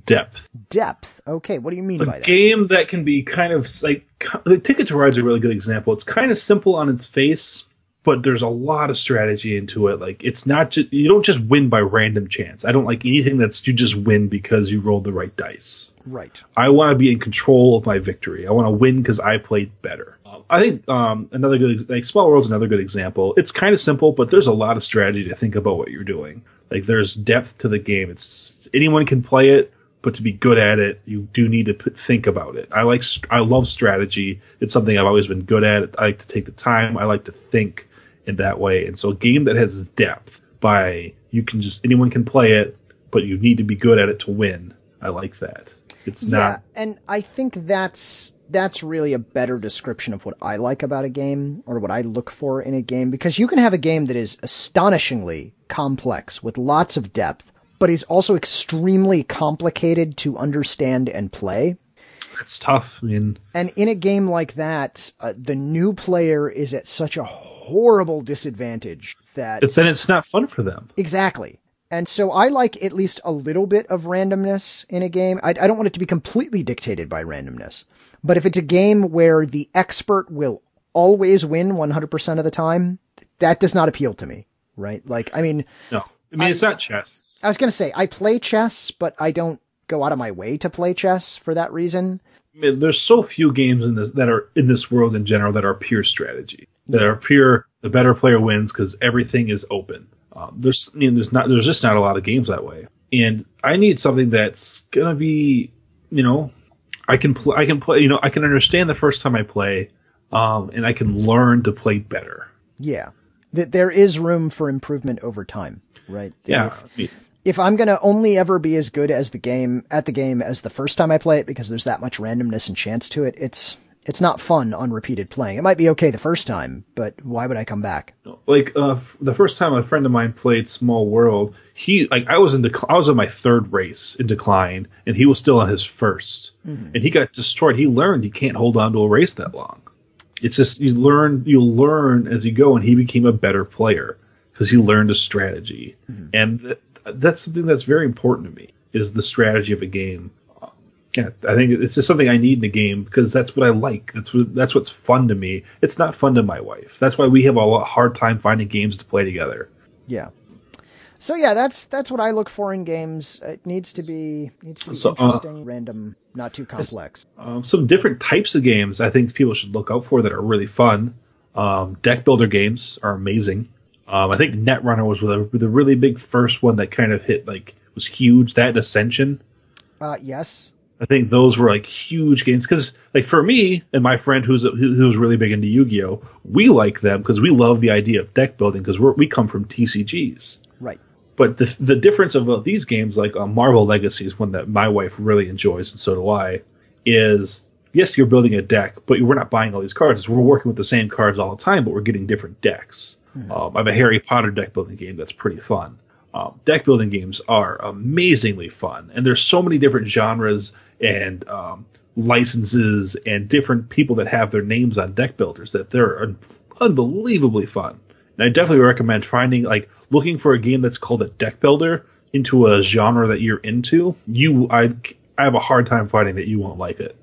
Depth. Depth. Okay, what do you mean by A that? game that can be kind of like the Ticket to Ride's a really good example. It's kind of simple on its face, but there's a lot of strategy into it. Like it's not just you don't just win by random chance. I don't like anything that's you just win because you rolled the right dice. Right. I want to be in control of my victory. I want to win because I played better. Um, I think um, another good, like Small World's another good example. It's kind of simple, but there's a lot of strategy to think about what you're doing. Like there's depth to the game. It's anyone can play it, but to be good at it, you do need to put, think about it. I like, I love strategy. It's something I've always been good at. I like to take the time. I like to think in that way. And so a game that has depth by you can just anyone can play it, but you need to be good at it to win. I like that. It's Yeah, not and I think that's that's really a better description of what I like about a game or what I look for in a game because you can have a game that is astonishingly complex with lots of depth, but is also extremely complicated to understand and play. it's tough. I mean, And in a game like that, uh, the new player is at such a horrible disadvantage that it's, then it's not fun for them. Exactly. And so I like at least a little bit of randomness in a game. I, I don't want it to be completely dictated by randomness. But if it's a game where the expert will always win 100% of the time, that does not appeal to me, right? Like, I mean, No, I mean it's not chess. I was going to say I play chess, but I don't go out of my way to play chess for that reason. I mean, there's so few games in this that are in this world in general that are pure strategy. That are pure. The better player wins because everything is open. Um, there's, I mean, there's not. There's just not a lot of games that way. And I need something that's gonna be, you know, I can play. I can play. You know, I can understand the first time I play, um, and I can learn to play better. Yeah. That there is room for improvement over time, right? Yeah. If- I mean, if I'm going to only ever be as good as the game at the game as the first time I play it because there's that much randomness and chance to it, it's it's not fun on repeated playing. It might be okay the first time, but why would I come back? like uh, the first time a friend of mine played Small World, he like I was in dec- I was in my third race in decline, and he was still on his 1st and he got destroyed. He learned he can't hold on to a race that long. It's just you learn you learn as you go, and he became a better player because he learned a strategy, and th- that's something that's very important to me is the strategy of a game. Yeah, I think it's just something I need in a game because that's what I like. That's what that's what's fun to me. It's not fun to my wife. That's why we have a lot hard time finding games to play together. Yeah. So yeah, that's that's what I look for in games. It needs to be needs to be So, uh, interesting, random, not too complex. Um, some different types of games I think people should look out for that are really fun. Um, deck builder games are amazing. Um, I think Netrunner was the, the really big first one that kind of hit like was huge. That Ascension. Uh, yes. I think those were like huge games because, like, for me and my friend who's who, who's really big into Yu-Gi-Oh, we like them because we love the idea of deck building because we we come from TCGs. Right. But the the difference about these games, like uh, Marvel Legacy, is one that my wife really enjoys, and so do I. Is yes, you're building a deck, but we're not buying all these cards. We're working with the same cards all the time, but we're getting different decks. Um, I have a Harry Potter deck building game that's pretty fun. Um, deck building games are amazingly fun, and there's so many different genres and um, licenses and different people that have their names on deck builders that they're un- unbelievably fun. And I definitely recommend finding like looking for a game that's called a deck builder into a genre that you're into. You I I have a hard time finding that you won't like it.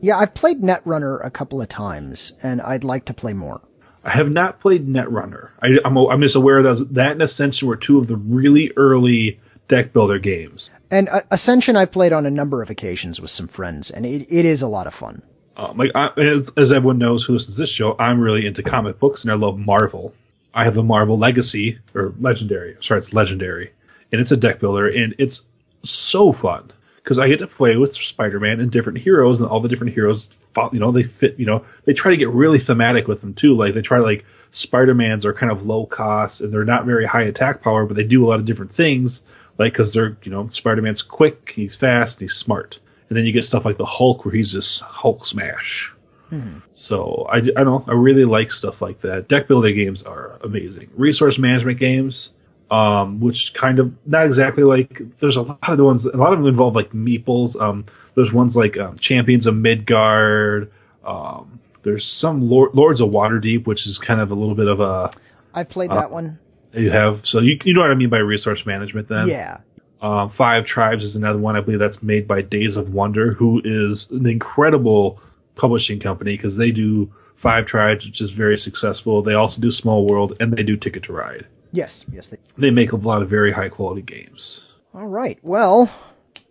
Yeah, I've played Netrunner a couple of times, and I'd like to play more. I have not played Netrunner. I, I'm I'm just aware that that and Ascension were two of the really early deck builder games. And uh, Ascension, I've played on a number of occasions with some friends, and it, it is a lot of fun. Um, like I, as, as everyone knows who listens to this show, I'm really into comic books and I love Marvel. I have the Marvel Legacy or Legendary. Sorry, it's Legendary, and it's a deck builder, and it's so fun because I get to play with Spider-Man and different heroes, and all the different heroes, you know, they fit. You know, they try to get really thematic with them too. Like they try to like Spider-Man's are kind of low cost and they're not very high attack power, but they do a lot of different things. Like because they're you know Spider-Man's quick, he's fast, and he's smart. And then you get stuff like the Hulk where he's just Hulk smash. Hmm. So I, I don't know. I really like stuff like that. Deck building games are amazing. Resource management games, um, which kind of not exactly like. There's a lot of the ones. A lot of them involve like meeples. Um, there's ones like um, Champions of Midgard. Um, there's some Lord, Lords of Waterdeep, which is kind of a little bit of a. I've played that one. You have so you you know what I mean by resource management then. Yeah. Um, Five Tribes is another one. I believe that's made by Days of Wonder, who is an incredible publishing company because they do Five Tribes, which is very successful. They also do Small World and they do Ticket to Ride. Yes. Yes. They- They make a lot of very high quality games. All right. Well,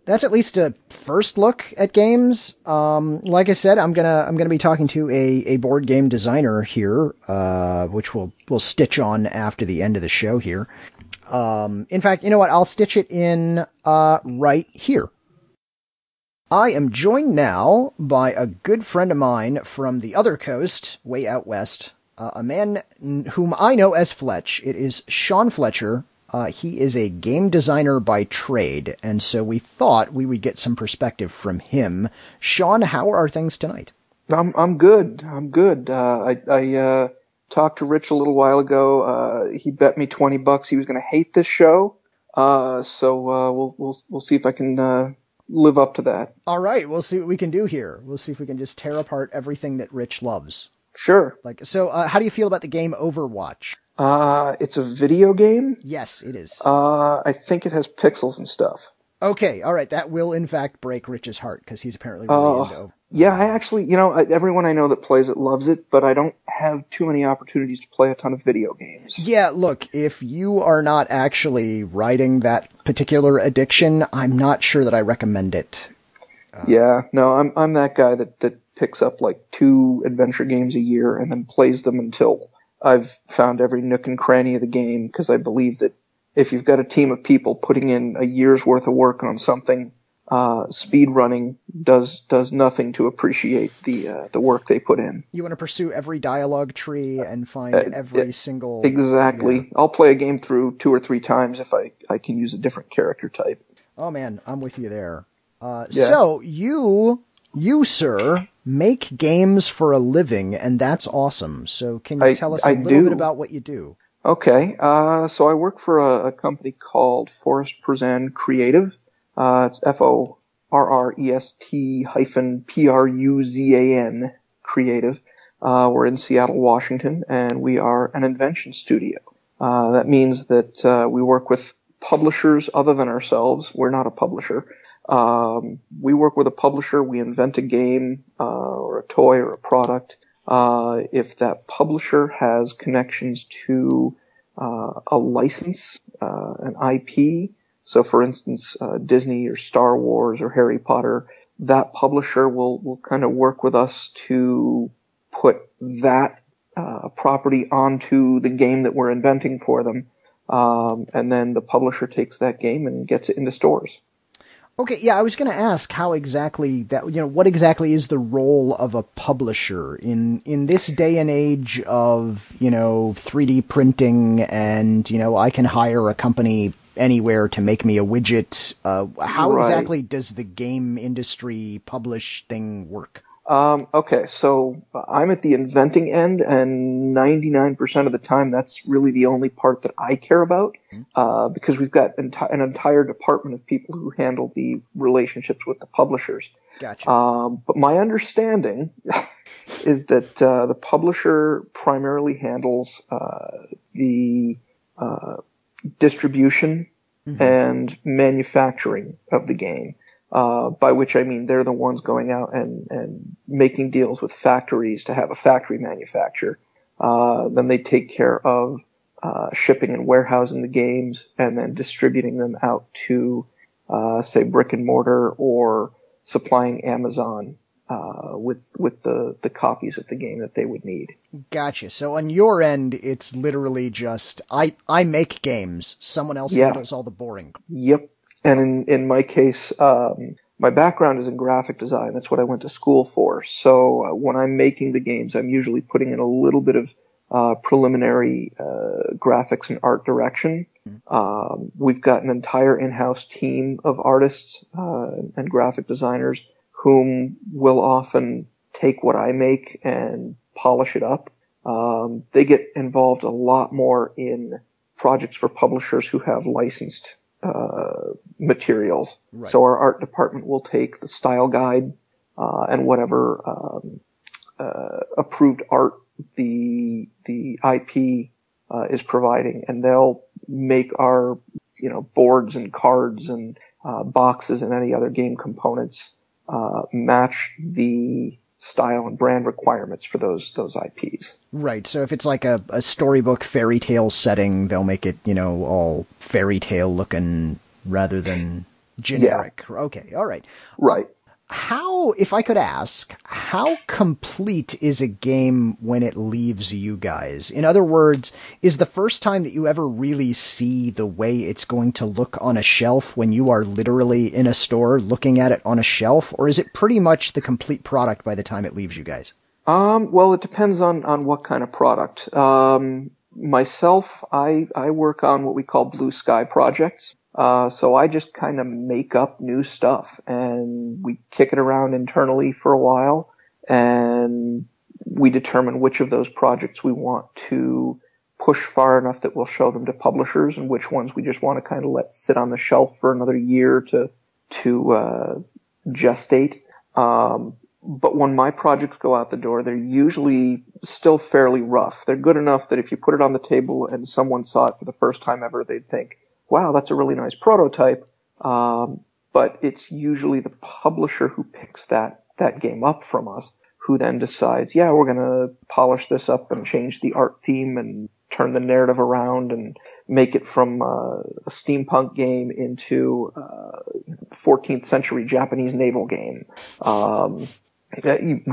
that's at least a first look at games. Um, like I said, I'm gonna I'm gonna be talking to a, a board game designer here, uh, which we'll we'll stitch on after the end of the show here. Um, in fact, you know what? I'll stitch it in uh, right here. I am joined now by a good friend of mine from the other coast, way out west, uh, a man n- whom I know as Fletch. It is Sean Fletcher. Uh, he is a game designer by trade, and so we thought we would get some perspective from him. Sean, how are things tonight? I'm I'm good. I'm good. Uh, I I uh, talked to Rich a little while ago. Uh, he bet me twenty bucks he was going to hate this show. Uh, so uh, we'll we'll we'll see if I can uh, live up to that. All right, we'll see what we can do here. We'll see if we can just tear apart everything that Rich loves. Sure. Like, so, uh, how do you feel about the game Overwatch? Uh, it's a video game. Yes, it is. Uh, I think it has pixels and stuff. Okay, all right. That will in fact break Rich's heart because he's apparently really Oh. into. Yeah, I actually, you know, everyone I know that plays it loves it, but I don't have too many opportunities to play a ton of video games. Yeah, look, if you are not actually riding that particular addiction, I'm not sure that I recommend it. Yeah, no, I'm I'm that guy that that picks up like two adventure games a year and then plays them until I've found every nook and cranny of the game because I believe that if you've got a team of people putting in a year's worth of work on something, uh, speed running does does nothing to appreciate the uh, the work they put in. You want to pursue every dialogue tree and find Uh, every uh, single. Exactly. I'll play a game through two or three times if I I can use a different character type. Oh man, I'm with you there. Uh, Yeah. So you, you sir, make games for a living, and that's awesome. So can you I- tell us a I little do. bit about what you do? Okay, uh, so I work for a, a company called Forrest Pruzan Creative. Uh, it's F O R R E S T hyphen P R U Z A N Creative. Uh, we're in Seattle, Washington, and we are an invention studio. Uh, that means that uh, we work with publishers other than ourselves. We're not a publisher. Um, we work with a publisher. We invent a game uh, or a toy or a product. Uh, if that publisher has connections to uh, a license, uh, an IP, so for instance, uh, Disney or Star Wars or Harry Potter, that publisher will will kind of work with us to put that uh, property onto the game that we're inventing for them, um, and then the publisher takes that game and gets it into stores. Okay, yeah, I was going to ask how exactly that, you know, what exactly is the role of a publisher in, in this day and age of, you know, 3D printing and, you know, I can hire a company anywhere to make me a widget. Uh, how Right. exactly does the game industry publish thing work? Um, okay, so I'm at the inventing end, and 99% of the time, that's really the only part that I care about, uh, because we've got enti- an entire department of people who handle the relationships with the publishers. Gotcha. Um, but my understanding <laughs> is that uh, the publisher primarily handles uh, the uh, distribution and manufacturing of the game. Uh, by which I mean they're the ones going out and, and making deals with factories to have a factory manufacture. Uh, then they take care of uh, shipping and warehousing the games and then distributing them out to, uh, say, brick and mortar or supplying Amazon uh, with with the, the copies of the game that they would need. Gotcha. So on your end, it's literally just I I make games. Someone else Yeah. handles all the boring. Yep. And in, in my case, um, my background is in graphic design. That's what I went to school for. So uh, when I'm making the games, I'm usually putting in a little bit of uh, preliminary uh, graphics and art direction. Um, we've got an entire in-house team of artists uh, and graphic designers whom will often take what I make and polish it up. Um, they get involved a lot more in projects for publishers who have licensed uh, materials. Right. So our art department will take the style guide uh, and whatever um, uh, approved art the the IP uh, is providing, and they'll make our you know boards and cards and uh, boxes and any other game components uh, match the style and brand requirements for those those IPs. Right. So if it's like a, a storybook fairy tale setting, they'll make it, you know, all fairy tale looking rather than generic. Okay. All right. Right. How, if I could ask, how complete is a game when it leaves you guys? In other words, is the first time that you ever really see the way it's going to look on a shelf when you are literally in a store looking at it on a shelf, or is it pretty much the complete product by the time it leaves you guys? Um, well, it depends on, on what kind of product. Um, myself, I, I work on what we call blue sky projects. Uh, so I just kind of make up new stuff and we kick it around internally for a while and we determine which of those projects we want to push far enough that we'll show them to publishers and which ones we just want to kind of let sit on the shelf for another year to, to, uh, gestate. Um, but when my projects go out the door, they're usually still fairly rough. They're good enough that if you put it on the table and someone saw it for the first time ever, they'd think, wow, that's a really nice prototype. Um, but it's usually the publisher who picks that, that game up from us, who then decides, yeah, we're going to polish this up and change the art theme and turn the narrative around and make it from uh, a steampunk game into uh, 14th century Japanese naval game. Um,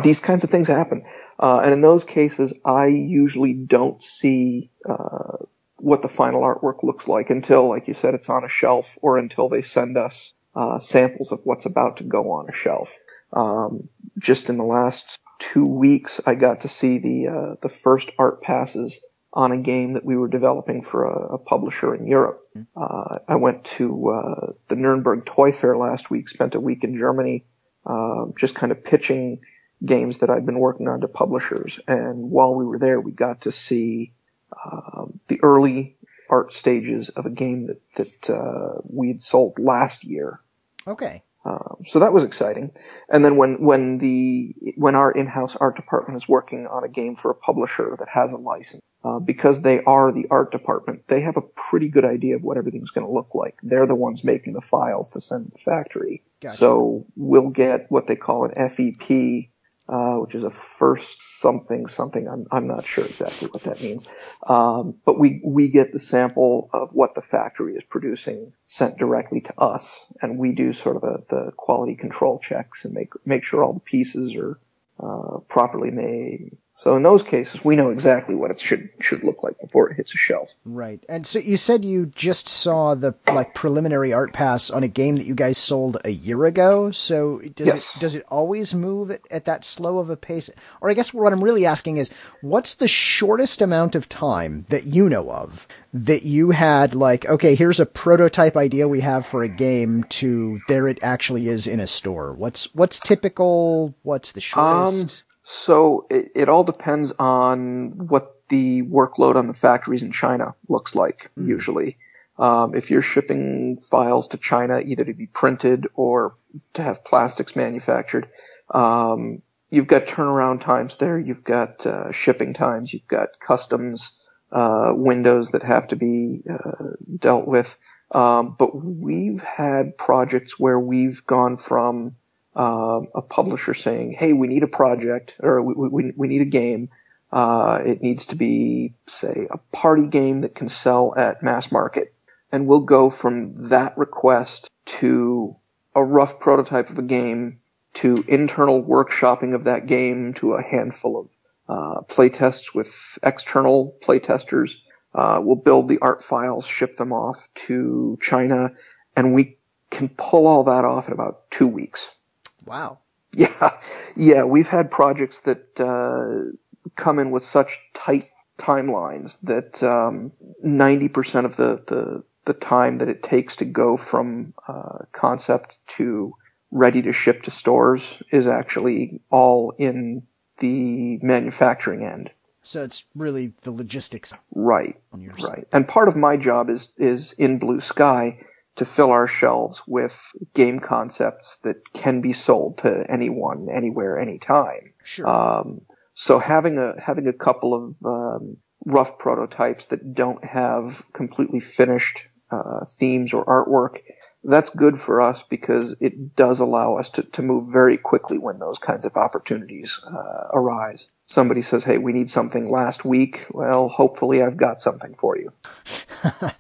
these kinds of things happen. Uh, and in those cases, I usually don't see uh, what the final artwork looks like until, like you said, it's on a shelf or until they send us uh, samples of what's about to go on a shelf. Um, just in the last two weeks, I got to see the uh, the first art passes on a game that we were developing for a, a publisher in Europe. Uh, I went to uh, the Nuremberg Toy Fair last week, spent a week in Germany, uh, just kind of pitching games that I'd been working on to publishers. And while we were there, we got to see um, the early art stages of a game that that uh, we had sold last year. Okay. Um, so that was exciting. And then when when the when our in-house art department is working on a game for a publisher that has a license, uh, because they are the art department, they have a pretty good idea of what everything's going to look like. They're the ones making the files to send to the factory. Gotcha. So we'll get what they call an FEP, uh, which is a first something something. I'm I'm not sure exactly what that means, um, but we we get the sample of what the factory is producing sent directly to us, and we do sort of the, the quality control checks and make make sure all the pieces are uh, properly made, So in those cases, we know exactly what it should should look like before it hits a shelf. Right. And so you said you just saw the like preliminary art pass on a game that you guys sold a year ago. So does Yes. it does it always move at, at that slow of a pace? Or I guess what I'm really asking is what's the shortest amount of time that you know of that you had like okay, here's a prototype idea we have for a game to there it actually is in a store. What's what's typical? What's the shortest? Um, So it, it all depends on what the workload on the factories in China looks like, usually. Um, if you're shipping files to China, either to be printed or to have plastics manufactured, um, you've got turnaround times there. You've got uh, shipping times. You've got customs uh, windows that have to be uh, dealt with. Um, but we've had projects where we've gone from um, a publisher saying, "Hey, we need a project, or we, we, we need a game. Uh, it needs to be, say, a party game that can sell at mass market." And we'll go from that request to a rough prototype of a game to internal workshopping of that game to a handful of uh, playtests with external playtesters. Uh, we'll build the art files, ship them off to China, and we can pull all that off in about two weeks. Wow. Yeah, yeah, we've had projects that uh, come in with such tight timelines that um, 90% of the, the the time that it takes to go from uh, concept to ready to ship to stores is actually all in the manufacturing end. So it's really the logistics Right, on your right. And part of my job is is in Blue Sky to fill our shelves with game concepts that can be sold to anyone, anywhere, anytime. Sure. Um, so having a having a couple of um, rough prototypes that don't have completely finished uh, themes or artwork, that's good for us because it does allow us to, to move very quickly when those kinds of opportunities uh, arise. Somebody says, "Hey, we need something last week." Well, hopefully, I've got something for you. <laughs>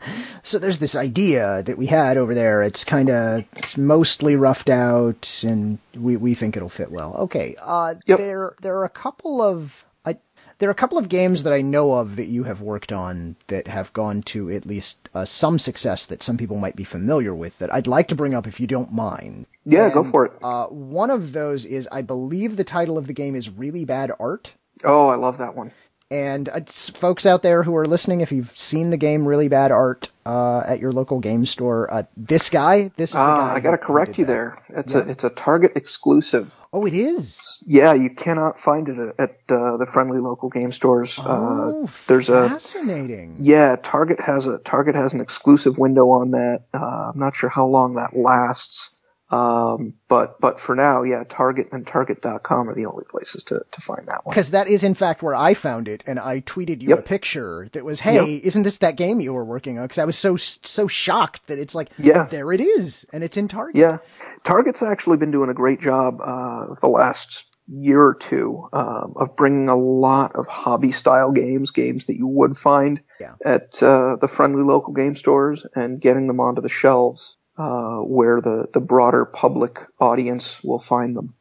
So there's this idea that we had over there. It's kind of it's mostly roughed out, and we we think it'll fit well. Okay. Uh, Yep. there there are a couple of I there are a couple of games that I know of that you have worked on that have gone to at least uh, some success that some people might be familiar with. That I'd like to bring up if you don't mind. Yeah, go for it. Uh, one of those is I believe the title of the game is Really Bad Art. Oh, I love that one. And uh, folks out there who are listening, if you've seen the game Really Bad Art uh, at your local game store, uh, this guy, this is the Ah, guy. I got to who- who correct you that. there. It's a it's a Target exclusive. Oh, it is. Yeah, you cannot find it at uh, the friendly local game stores. Oh, uh, there's a fascinating. yeah, Target has a Target has an exclusive window on that. Uh, I'm not sure how long that lasts. Um, but but for now, yeah, Target and Target.com are the only places to, to find that one. Because that is in fact where I found it, and I tweeted you Yep. a picture that was, "Hey, isn't this that game you were working on?" Because I was so so shocked that it's like, Yeah. there it is, and it's in Target. Yeah, Target's actually been doing a great job uh, the last year or two um, of bringing a lot of hobby style games, games that you would find Yeah. at uh, the friendly local game stores, and getting them onto the shelves uh, where the the broader public audience will find them.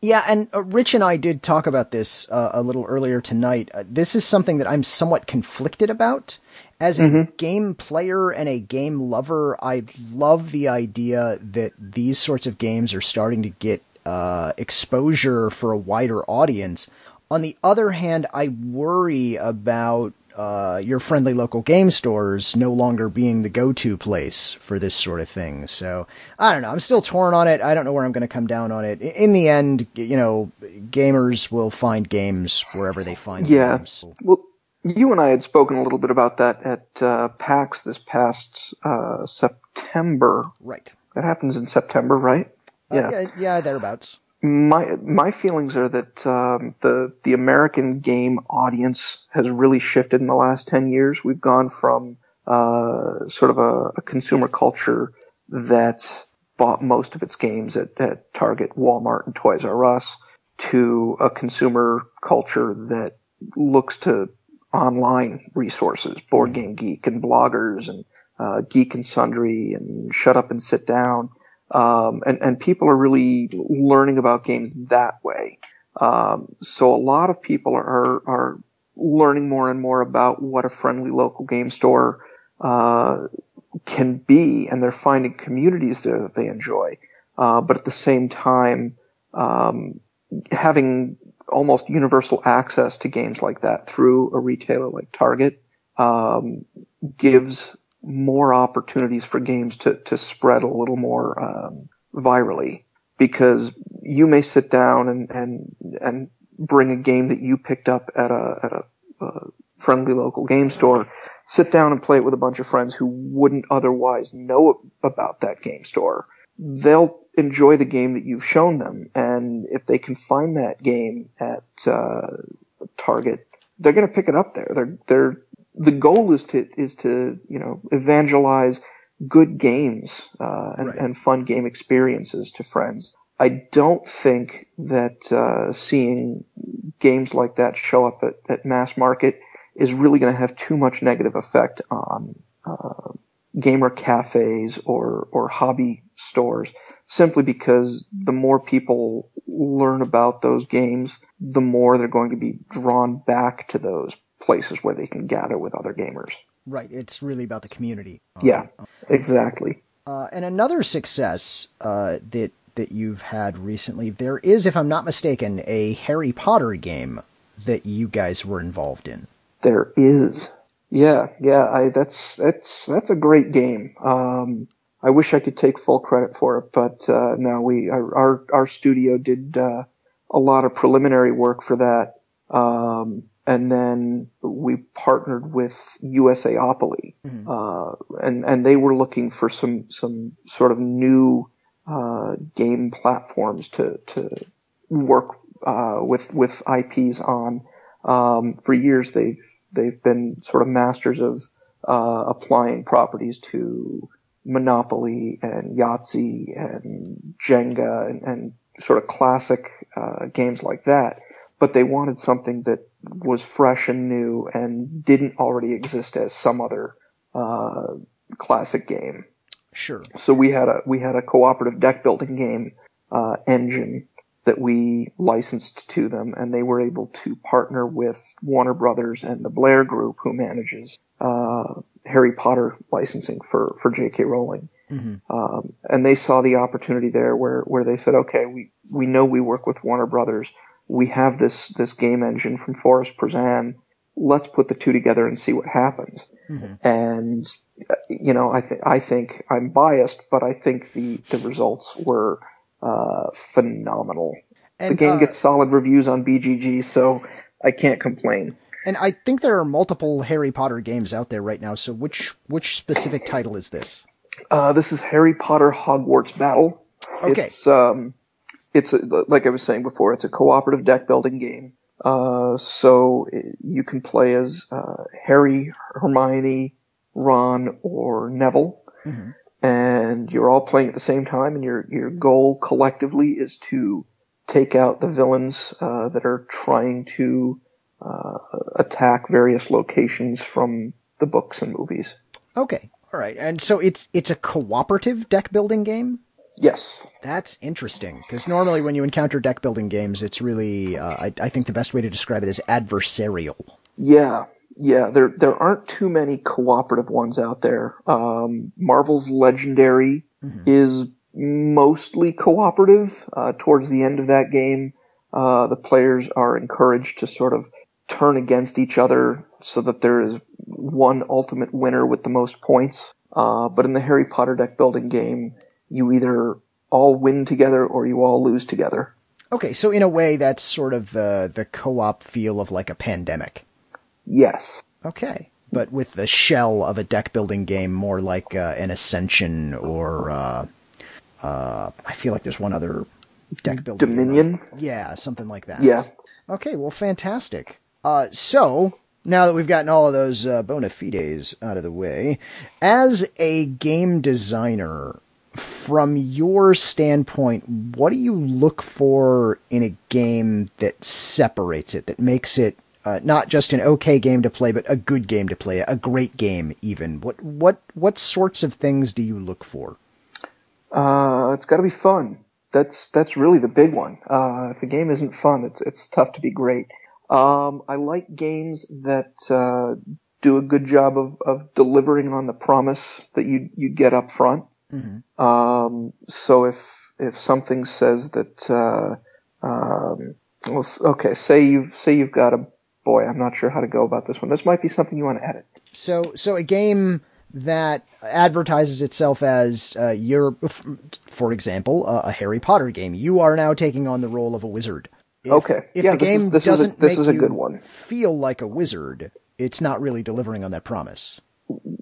Yeah, and uh, Rich and I did talk about this uh, a little earlier tonight. Uh, this is something that I'm somewhat conflicted about. As a game player and a game lover, I love the idea that these sorts of games are starting to get uh, exposure for a wider audience. On the other hand, I worry about uh, your friendly local game stores no longer being the go-to place for this sort of thing. So I don't know. I'm still torn on it. I don't know where I'm going to come down on it. In the end, you know, gamers will find games wherever they find them. Yeah. games. Well, you and I had spoken a little bit about that at uh, PAX this past uh, September. Right. That happens in September, right? Uh, yeah, yeah, thereabouts. My my feelings are that um, the the American game audience has really shifted in the last ten years. We've gone from uh, sort of a, a consumer culture that bought most of its games at, at Target, Walmart, and Toys R Us to a consumer culture that looks to online resources, Board Game Geek and bloggers and uh, Geek and Sundry and Shut Up and Sit Down. Um, and, and people are really learning about games that way. Um, so a lot of people are, are learning more and more about what a friendly local game store, uh, can be, and they're finding communities there that they enjoy. Uh, but at the same time, um, having almost universal access to games like that through a retailer like Target um, gives more opportunities for games to to spread a little more um, virally because you may sit down and and and bring a game that you picked up at a at a, a friendly local game store, sit down and play it with a bunch of friends who wouldn't otherwise know about that game store. They'll enjoy the game that you've shown them, and if they can find that game at uh, Target, they're going to pick it up there. They're they're the goal is to is to you know evangelize good games uh, and, Right. and fun game experiences to friends. I don't think that uh, seeing games like that show up at, at mass market is really going to have too much negative effect on uh, gamer cafes or or hobby stores. Simply because the more people learn about those games, the more they're going to be drawn back to those places where they can gather with other gamers. Right. It's really about the community. Um, Yeah, exactly. Uh, and another success uh, that that you've had recently, there is, if I'm not mistaken, a Harry Potter game that you guys were involved in. There is. Yeah, yeah, I, that's, that's, that's a great game. Um, I wish I could take full credit for it, but, uh, no, we, our, our, our studio did, uh, a lot of preliminary work for that. Um, and then we partnered with USAopoly, uh, and, and they were looking for some, some sort of new, uh, game platforms to, to work, uh, with, with IPs on. Um, for years they've, they've been sort of masters of, uh, applying properties to Monopoly and Yahtzee and Jenga and, and sort of classic, uh, games like that. But they wanted something that was fresh and new and didn't already exist as some other, uh, classic game. Sure. So we had a we had a cooperative deck building game uh, engine that we licensed to them, and they were able to partner with Warner Brothers and the Blair Group, who manages uh, Harry Potter licensing for for J.K. Rowling. Um, and they saw the opportunity there where where they said, okay, we we know we work with Warner Brothers, we have this this game engine from Forrest Pruzan. Let's put the two together and see what happens. And uh, you know, I think I think I'm biased, but I think the the results were uh, phenomenal. the game uh, gets solid reviews on BGG, so I can't complain. And I think there are multiple Harry Potter games out there right now. So which which specific title is this? Uh, this is Harry Potter Hogwarts Battle. Okay. It's um, it's a, like I was saying before, it's a cooperative deck building game. Uh, so it- you can play as uh, Harry, Hermione, Ron, or Neville, and you're all playing at the same time. And your your goal collectively is to take out the villains uh, that are trying to uh, attack various locations from the books and movies. Okay. All right. And so it's it's a cooperative deck building game. Yes. That's interesting because normally when you encounter deck building games, it's really uh, I, I think the best way to describe it is adversarial. Yeah, yeah. There there aren't too many cooperative ones out there. Um, Marvel's Legendary is mostly cooperative. Uh, towards the end of that game, uh, the players are encouraged to sort of turn against each other so that there is one ultimate winner with the most points. Uh, but in the Harry Potter deck building game, you either all win together or you all lose together. Okay, so in a way, that's sort of the the co-op feel of like a pandemic. Yes. Okay, but with the shell of a deck building game, more like uh, an Ascension or uh, uh, I feel like there's one other deck building. game. Dominion. Yeah, something like that. Yeah. Okay, well, fantastic. Uh, so now that we've gotten all of those uh, bona fides out of the way, as a game designer, from your standpoint, what do you look for in a game that separates it, that makes it uh, not just an okay game to play, but a good game to play, a great game even? What what what sorts of things do you look for? Uh, it's got to be fun. that's that's really the big one. Uh, if a game isn't fun, it's it's tough to be great. Um, I like games that uh, do a good job of, of delivering on the promise that you you get up front. Mm-hmm. Um, so if if something says that, uh, um, well, okay, say you've say you've got a boy, I'm not sure how to go about this one. This might be something you want to edit. So so a game that advertises itself as uh, your, for example, uh, a Harry Potter game. You are now taking on the role of a wizard. If, okay. If yeah, the game this is, this doesn't is a, this make is a you good one. feel like a wizard, it's not really delivering on that promise.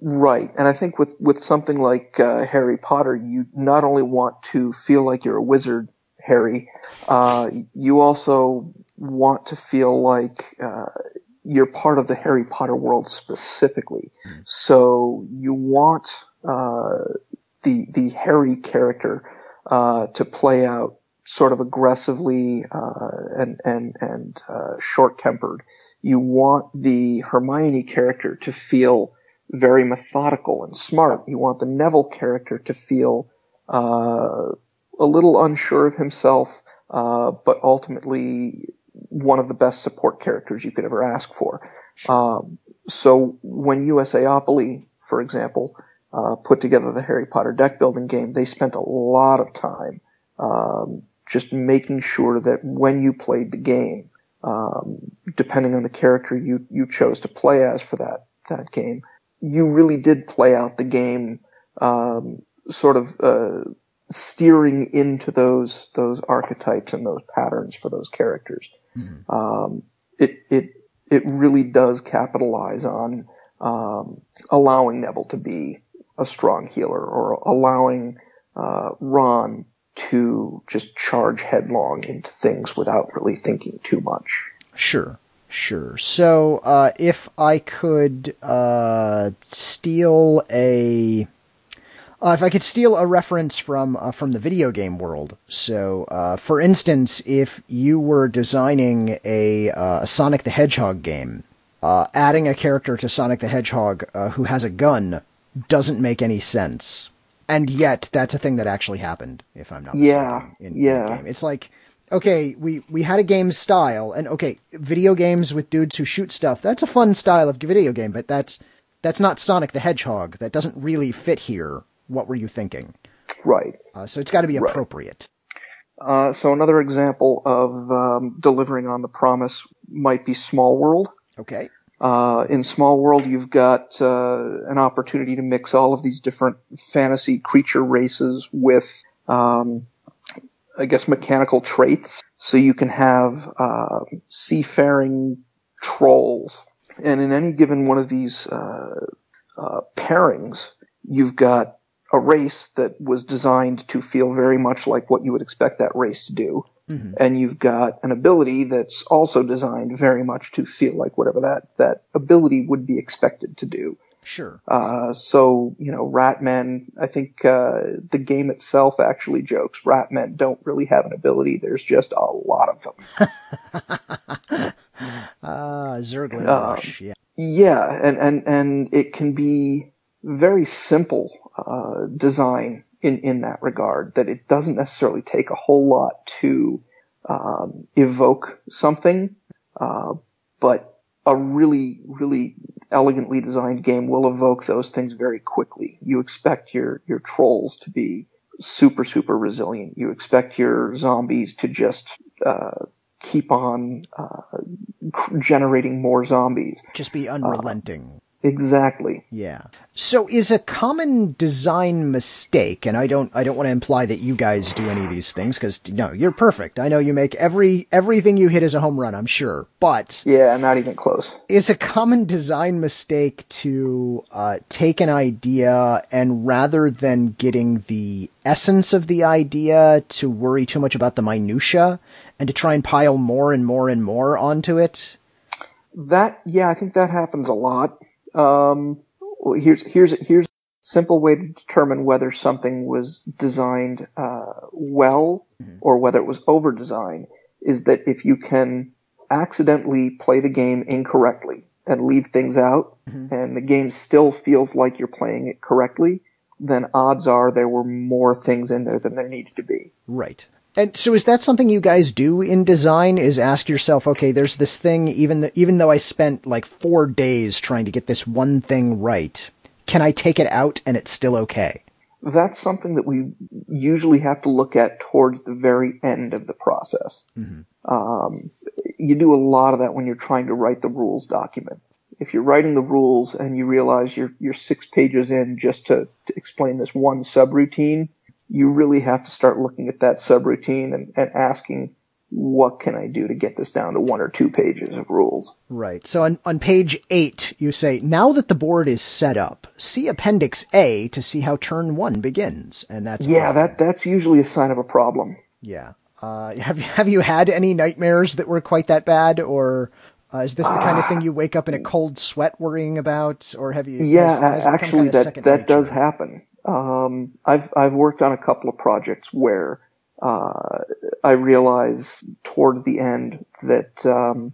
Right, and I think with with something like uh, Harry Potter, you not only want to feel like you're a wizard, Harry, uh, you also want to feel like uh, you're part of the Harry Potter world specifically. Mm. So you want uh, the the Harry character uh, to play out sort of aggressively uh, and and and uh, short tempered. You want the Hermione character to feel very methodical and smart. You want the Neville character to feel uh, a little unsure of himself, but ultimately one of the best support characters you could ever ask for. Um, so when USAopoly, for example, uh, put together the Harry Potter deck building game, they spent a lot of time um, just making sure that when you played the game, um, depending on the character you you chose to play as for that that game, you really did play out the game, um, sort of uh, steering into those those archetypes and those patterns for those characters. Mm-hmm. Um, it it it really does capitalize on um, allowing Neville to be a strong healer or allowing uh, Ron to just charge headlong into things without really thinking too much. Sure, sure. So, uh, if I could uh, steal a uh, if I could steal a reference from uh, from the video game world, so uh, for instance, if you were designing a, uh, a Sonic the Hedgehog game, uh, adding a character to Sonic the Hedgehog uh, who has a gun doesn't make any sense, and yet that's a thing that actually happened. If I'm not yeah, in, yeah, in game. it's like okay, we we had a game style, and okay, video games with dudes who shoot stuff. That's a fun style of video game, but that's that's not Sonic the Hedgehog. That doesn't really fit here what were you thinking? Right. Uh, so it's got to be appropriate. Right. Uh, so another example of um, delivering on the promise might be Small World. Okay. Uh, in Small World, you've got uh, an opportunity to mix all of these different fantasy creature races with, um, I guess, mechanical traits. So you can have uh, seafaring trolls, and in any given one of these uh, pairings, you've got a race that was designed to feel very much like what you would expect that race to do. Mm-hmm. And you've got an ability that's also designed very much to feel like whatever that, that ability would be expected to do. Sure. Uh, so, you know, Ratmen, I think, uh, the game itself actually jokes Ratmen don't really have an ability. There's just a lot of them. <laughs> Ah, uh, Zergling Rush, yeah. Yeah, and, and, and it can be very simple uh, design in, in that regard, that it doesn't necessarily take a whole lot to um, evoke something, uh, but a really, really elegantly designed game will evoke those things very quickly. You expect your, your trolls to be super, super resilient. You expect your zombies to just, uh, keep on, uh, generating more zombies. Just be unrelenting. Exactly. Yeah. So is a common design mistake, and I don't, I don't want to imply that you guys do any of these things because no, you're perfect. I know you make every everything you hit is a home run. I'm sure, but yeah, not even close. Is a common design mistake to uh, take an idea and rather than getting the essence of the idea, to worry too much about the minutia and to try and pile more and more and more onto it. That yeah, I think that happens a lot. Um, here's here's here's a simple way to determine whether something was designed uh, well mm-hmm. or whether it was over designed is that if you can accidentally play the game incorrectly and leave things out mm-hmm. and the game still feels like you're playing it correctly, then odds are there were more things in there than there needed to be. Right. And so is that something you guys do in design is ask yourself, okay, there's this thing, even, th- even though I spent like four days trying to get this one thing right, can I take it out and it's still okay? That's something that we usually have to look at towards the very end of the process. Um, you do a lot of that when you're trying to write the rules document. If you're writing the rules and you realize you're, you're six pages in just to, to explain this one subroutine, you really have to start looking at that subroutine and, and asking, what can I do to get this down to one or two pages of rules? Right. So on, on page eight, you say, now that the board is set up, see appendix A to see how turn one begins. And that's, Yeah, that, that's usually a sign of a problem. yeah. Uh, <laughs> have you, have you had any nightmares that were quite that bad or, uh, is this the kind of thing you wake up in a cold sweat worrying about, or have you? Yeah, has- has actually, kinda that second that does happen. Um, I've I've worked on a couple of projects where uh, I realize towards the end that um,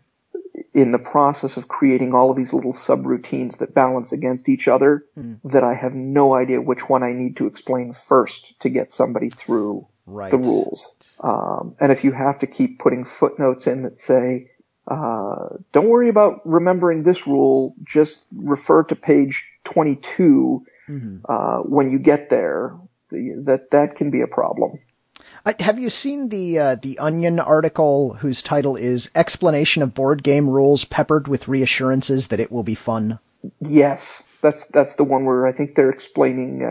in the process of creating all of these little subroutines that balance against each other, Hmm. that I have no idea which one I need to explain first to get somebody through Right. the rules. Um, and if you have to keep putting footnotes in that say, uh, don't worry about remembering this rule, just refer to page 22 Mm-hmm. uh, when you get there, that that can be a problem. Uh, have you seen the uh, the Onion article whose title is "Explanation of Board Game Rules Peppered with Reassurances that It Will Be Fun"? Yes, that's that's the one where I think they're explaining.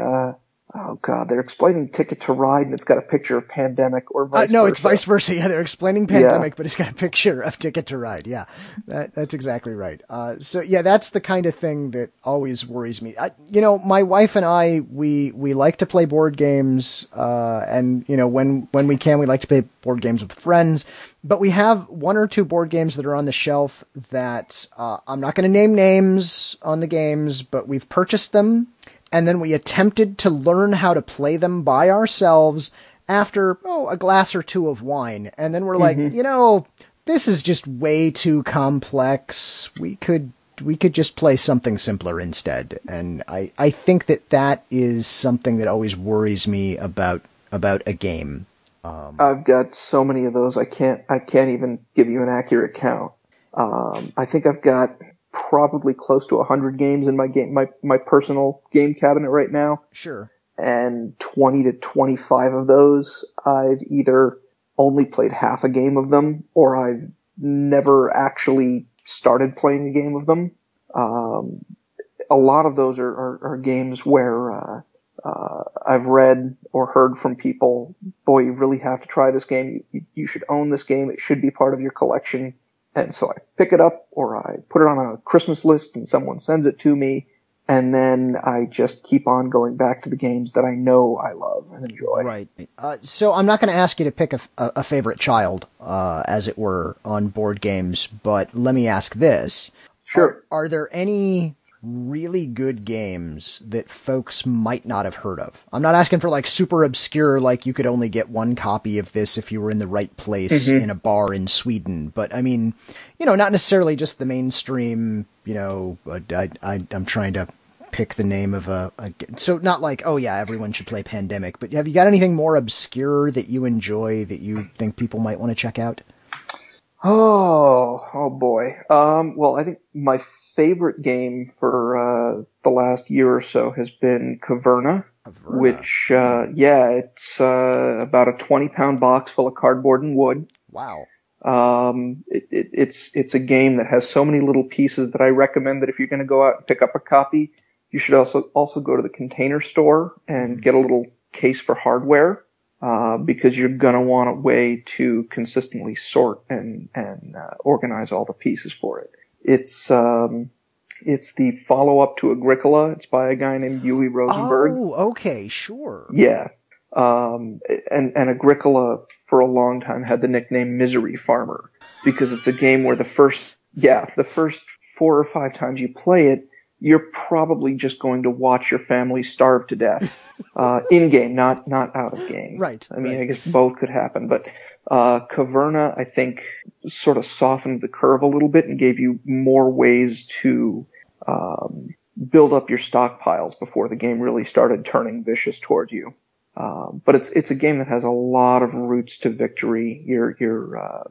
Uh, oh God, they're explaining Ticket to Ride, and it's got a picture of Pandemic or Uh, vice no, versa. it's vice versa. Yeah, they're explaining pandemic, but it's got a picture of Ticket to Ride. Yeah, that, that's exactly right. Uh, so yeah, that's the kind of thing that always worries me. I, you know, my wife and I, we we like to play board games, uh, and you know, when when we can, we like to play board games with friends. But we have one or two board games that are on the shelf that uh, I'm not going to name names on the games, but we've purchased them and then we attempted to learn how to play them by ourselves after oh a glass or two of wine and then we're like you know this is just way too complex we could we could just play something simpler instead and i i think that that is something that always worries me about about a game I've got so many of those. I can't. I can't even give you an accurate count. Um, I think I've got probably close to hundred games in my game, my my personal game cabinet right now, sure and twenty to twenty five of those I've either only played half a game of them, or I've never actually started playing a game of them. Um, a lot of those are, are, are games where uh, uh, I've read or heard from people, boy, you really have to try this game. You, you should own this game. It should be part of your collection. And so I pick it up or I put it on a Christmas list and someone sends it to me. And then I just keep on going back to the games that I know I love and enjoy. Right. Uh, so I'm not going to ask you to pick a, a, favorite child, uh, as it were, on board games, but let me ask this. Sure. Are, are there any really good games that folks might not have heard of? I'm not asking for like super obscure, like you could only get one copy of this if you were in the right place in a bar in Sweden, but I mean, you know, not necessarily just the mainstream, you know, I, I, I'm trying to pick the name of a so not like oh yeah everyone should play pandemic but have you got anything more obscure that you enjoy that you think people might want to check out Oh, oh boy. Um, well, I think my favorite game for uh, the last year or so has been Caverna, Caverna. which, uh, yeah, it's uh, about a 20 pound box full of cardboard and wood. wow Um, it, it, it's it's a game that has so many little pieces that I recommend that if you're going to go out and pick up a copy, you should also also go to the Container Store and get a little case for hardware uh, because you're going to want a way to consistently sort and and uh, organize all the pieces for it. It's um, it's the follow up to Agricola. It's by a guy named Uwe Rosenberg. oh okay sure Yeah. Um, and, and Agricola for a long time had the nickname Misery Farmer because it's a game where the first, yeah, the first four or five times you play it, you're probably just going to watch your family starve to death, <laughs> uh, in game, not, not out of game. Right, I mean, right. I guess both could happen, but, uh, Caverna, I think, sort of softened the curve a little bit and gave you more ways to, um, build up your stockpiles before the game really started turning vicious towards you. Um, but it's it's a game that has a lot of routes to victory. You're you're uh,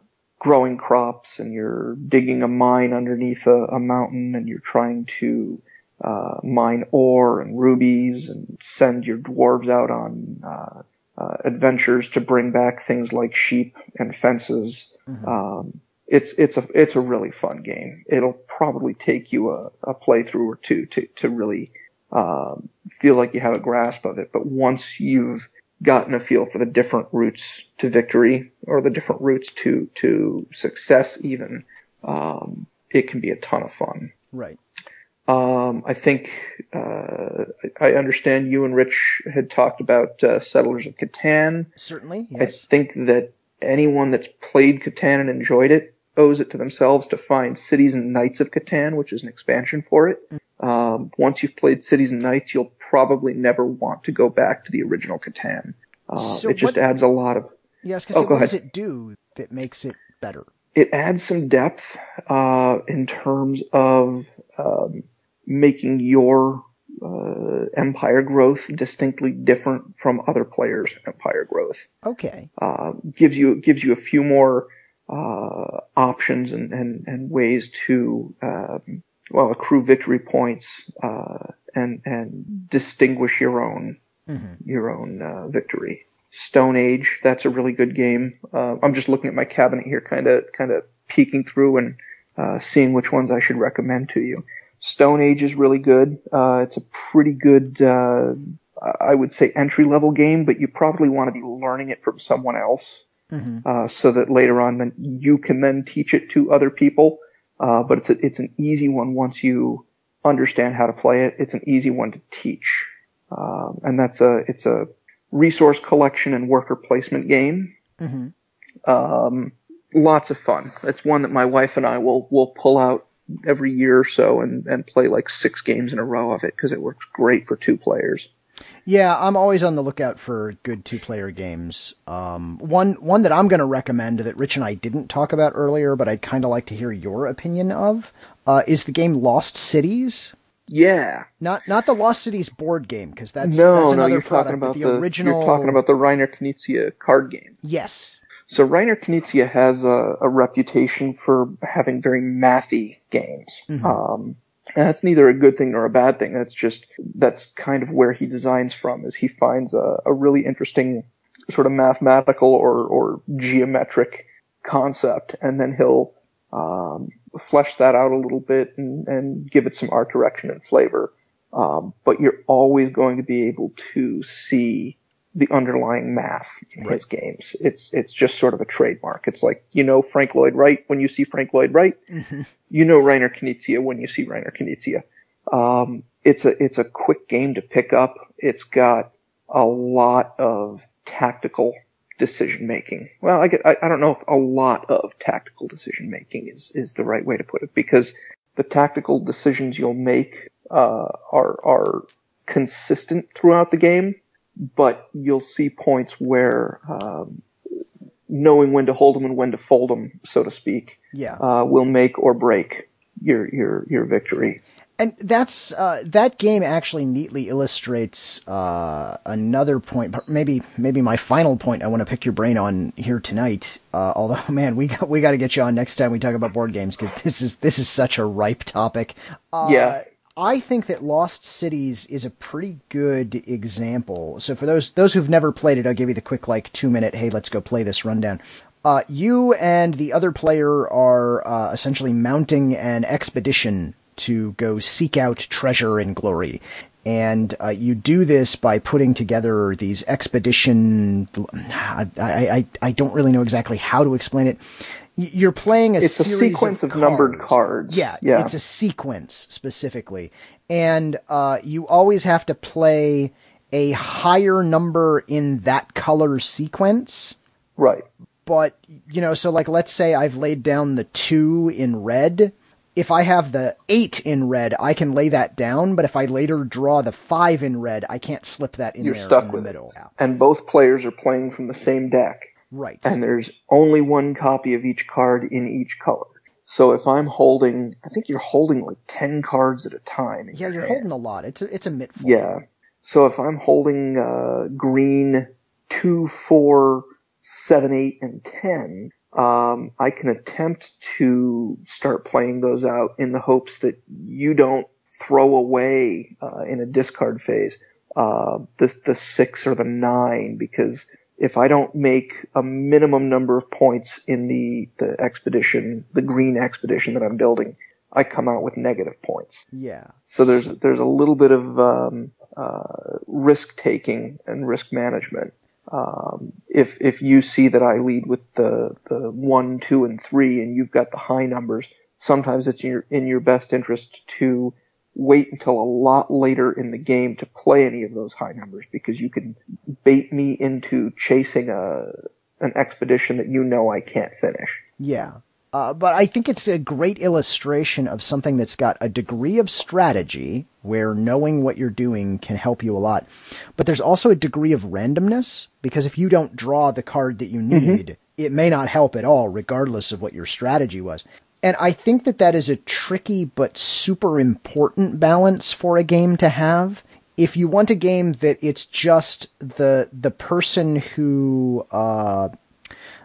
growing crops and you're digging a mine underneath a, a mountain and you're trying to uh, mine ore and rubies and send your dwarves out on uh, uh, adventures to bring back things like sheep and fences. Um, it's it's a it's a really fun game. It'll probably take you a, a playthrough or two to to really um, feel like you have a grasp of it. But once you've gotten a feel for the different routes to victory or the different routes to to success, even um, it can be a ton of fun. Right. Um, I think uh, I understand you and Rich had talked about uh, Settlers of Catan. Certainly. I think that anyone that's played Catan and enjoyed it owes it to themselves to find Cities and Knights of Catan, which is an expansion for it. Um, once you've played Cities and Knights, you'll probably never want to go back to the original Catan. Uh, So it just what- adds a lot of Yes. Oh, Because go what does it do that makes it better? it adds some depth uh, in terms of um, making your uh, empire growth distinctly different from other players' empire growth. Okay. Uh, gives you gives you a few more uh, options and, and, and ways to um, well accrue victory points uh, and and distinguish your own your own uh, victory. Stone Age, that's a really good game. Uh, I'm just looking at my cabinet here, kind of kind of peeking through and uh, seeing which ones I should recommend to you. Stone Age is really good. Uh, it's a pretty good, uh, I would say, entry level game, but you probably want to be learning it from someone else uh, so that later on then you can then teach it to other people. Uh, but it's a, it's an easy one once you understand how to play it. It's an easy one to teach, um, and that's a it's a resource collection and worker placement game. Um, lots of fun. It's one that my wife and I will will pull out every year or so and and play like six games in a row of it because it works great for two players. Yeah, I'm always on the lookout for good two-player games. Um, one one that I'm going to recommend that Rich and I didn't talk about earlier, but I'd kind of like to hear your opinion of, uh, is the game Lost Cities. Yeah. Not not the Lost Cities board game because that's No, that's no, another you're product, talking about the, the, original. You're talking about the Reiner Knizia card game. yes. So Reiner Knizia has a, a reputation for having very mathy games. Um, that's neither a good thing nor a bad thing. That's just that's kind of where he designs from. Is he finds a, a really interesting sort of mathematical or or geometric concept, and then he'll um, flesh that out a little bit and, and give it some art direction and flavor. Um, but you're always going to be able to see the underlying math in his games. It's it's just sort of a trademark. It's like you know Frank Lloyd Wright when you see Frank Lloyd Wright, you know Reiner Knizia when you see Reiner Knizia. Um, it's a it's a quick game to pick up. It's got a lot of tactical decision making. Well, I get I, I don't know if a lot of tactical decision making is is the right way to put it because the tactical decisions you'll make uh, are are consistent throughout the game, but you'll see points where um, knowing when to hold them and when to fold them, so to speak, Yeah. uh, will make or break your your your victory. And that's uh, that game actually neatly illustrates uh, another point. Maybe maybe my final point I want to pick your brain on here tonight. Uh, although, <laughs> man, we got, we got to get you on next time we talk about board games because this is this is such a ripe topic. Uh, Yeah. I think that Lost Cities is a pretty good example. So for those those who've never played it, I'll give you the quick like two minute. Hey, let's go play this rundown. Uh, you and the other player are uh, essentially mounting an expedition to go seek out treasure and glory. And uh, you do this by putting together these expedition. I, I, I, I don't really know exactly how to explain it. You're playing a It's a sequence of numbered cards. Yeah, Yeah. it's a sequence specifically, and uh, you always have to play a higher number in that color sequence Right. but you know so like let's say i've laid down the two in red if i have the eight in red i can lay that down but if i later draw the five in red i can't slip that in You're there stuck in the with middle it. And both players are playing from the same deck. Right and there's only one copy of each card in each color. So if I'm holding, I think you're holding like 10 cards at a time. yeah your you're hand. holding a lot it's a, it's a mitful Yeah. So if I'm holding uh, green two, four, seven, eight, and ten, um, I can attempt to start playing those out in the hopes that you don't throw away uh, in a discard phase uh, the the six or the nine because if I don't make a minimum number of points in the the expedition, the green expedition that I'm building, I come out with negative points. Yeah. So there's there's a little bit of um, uh, risk taking and risk management. Um, if if you see that I lead with the the one, two, and three, and you've got the high numbers, sometimes it's in your in your best interest to wait until a lot later in the game to play any of those high numbers because you can bait me into chasing a an expedition that you know I can't finish. Yeah. Uh, but I think it's a great illustration of something that's got a degree of strategy where knowing what you're doing can help you a lot. But there's also a degree of randomness because if you don't draw the card that you need, mm-hmm. it may not help at all, regardless of what your strategy was. And I think that that is a tricky but super important balance for a game to have. If you want a game that it's just the the person who uh,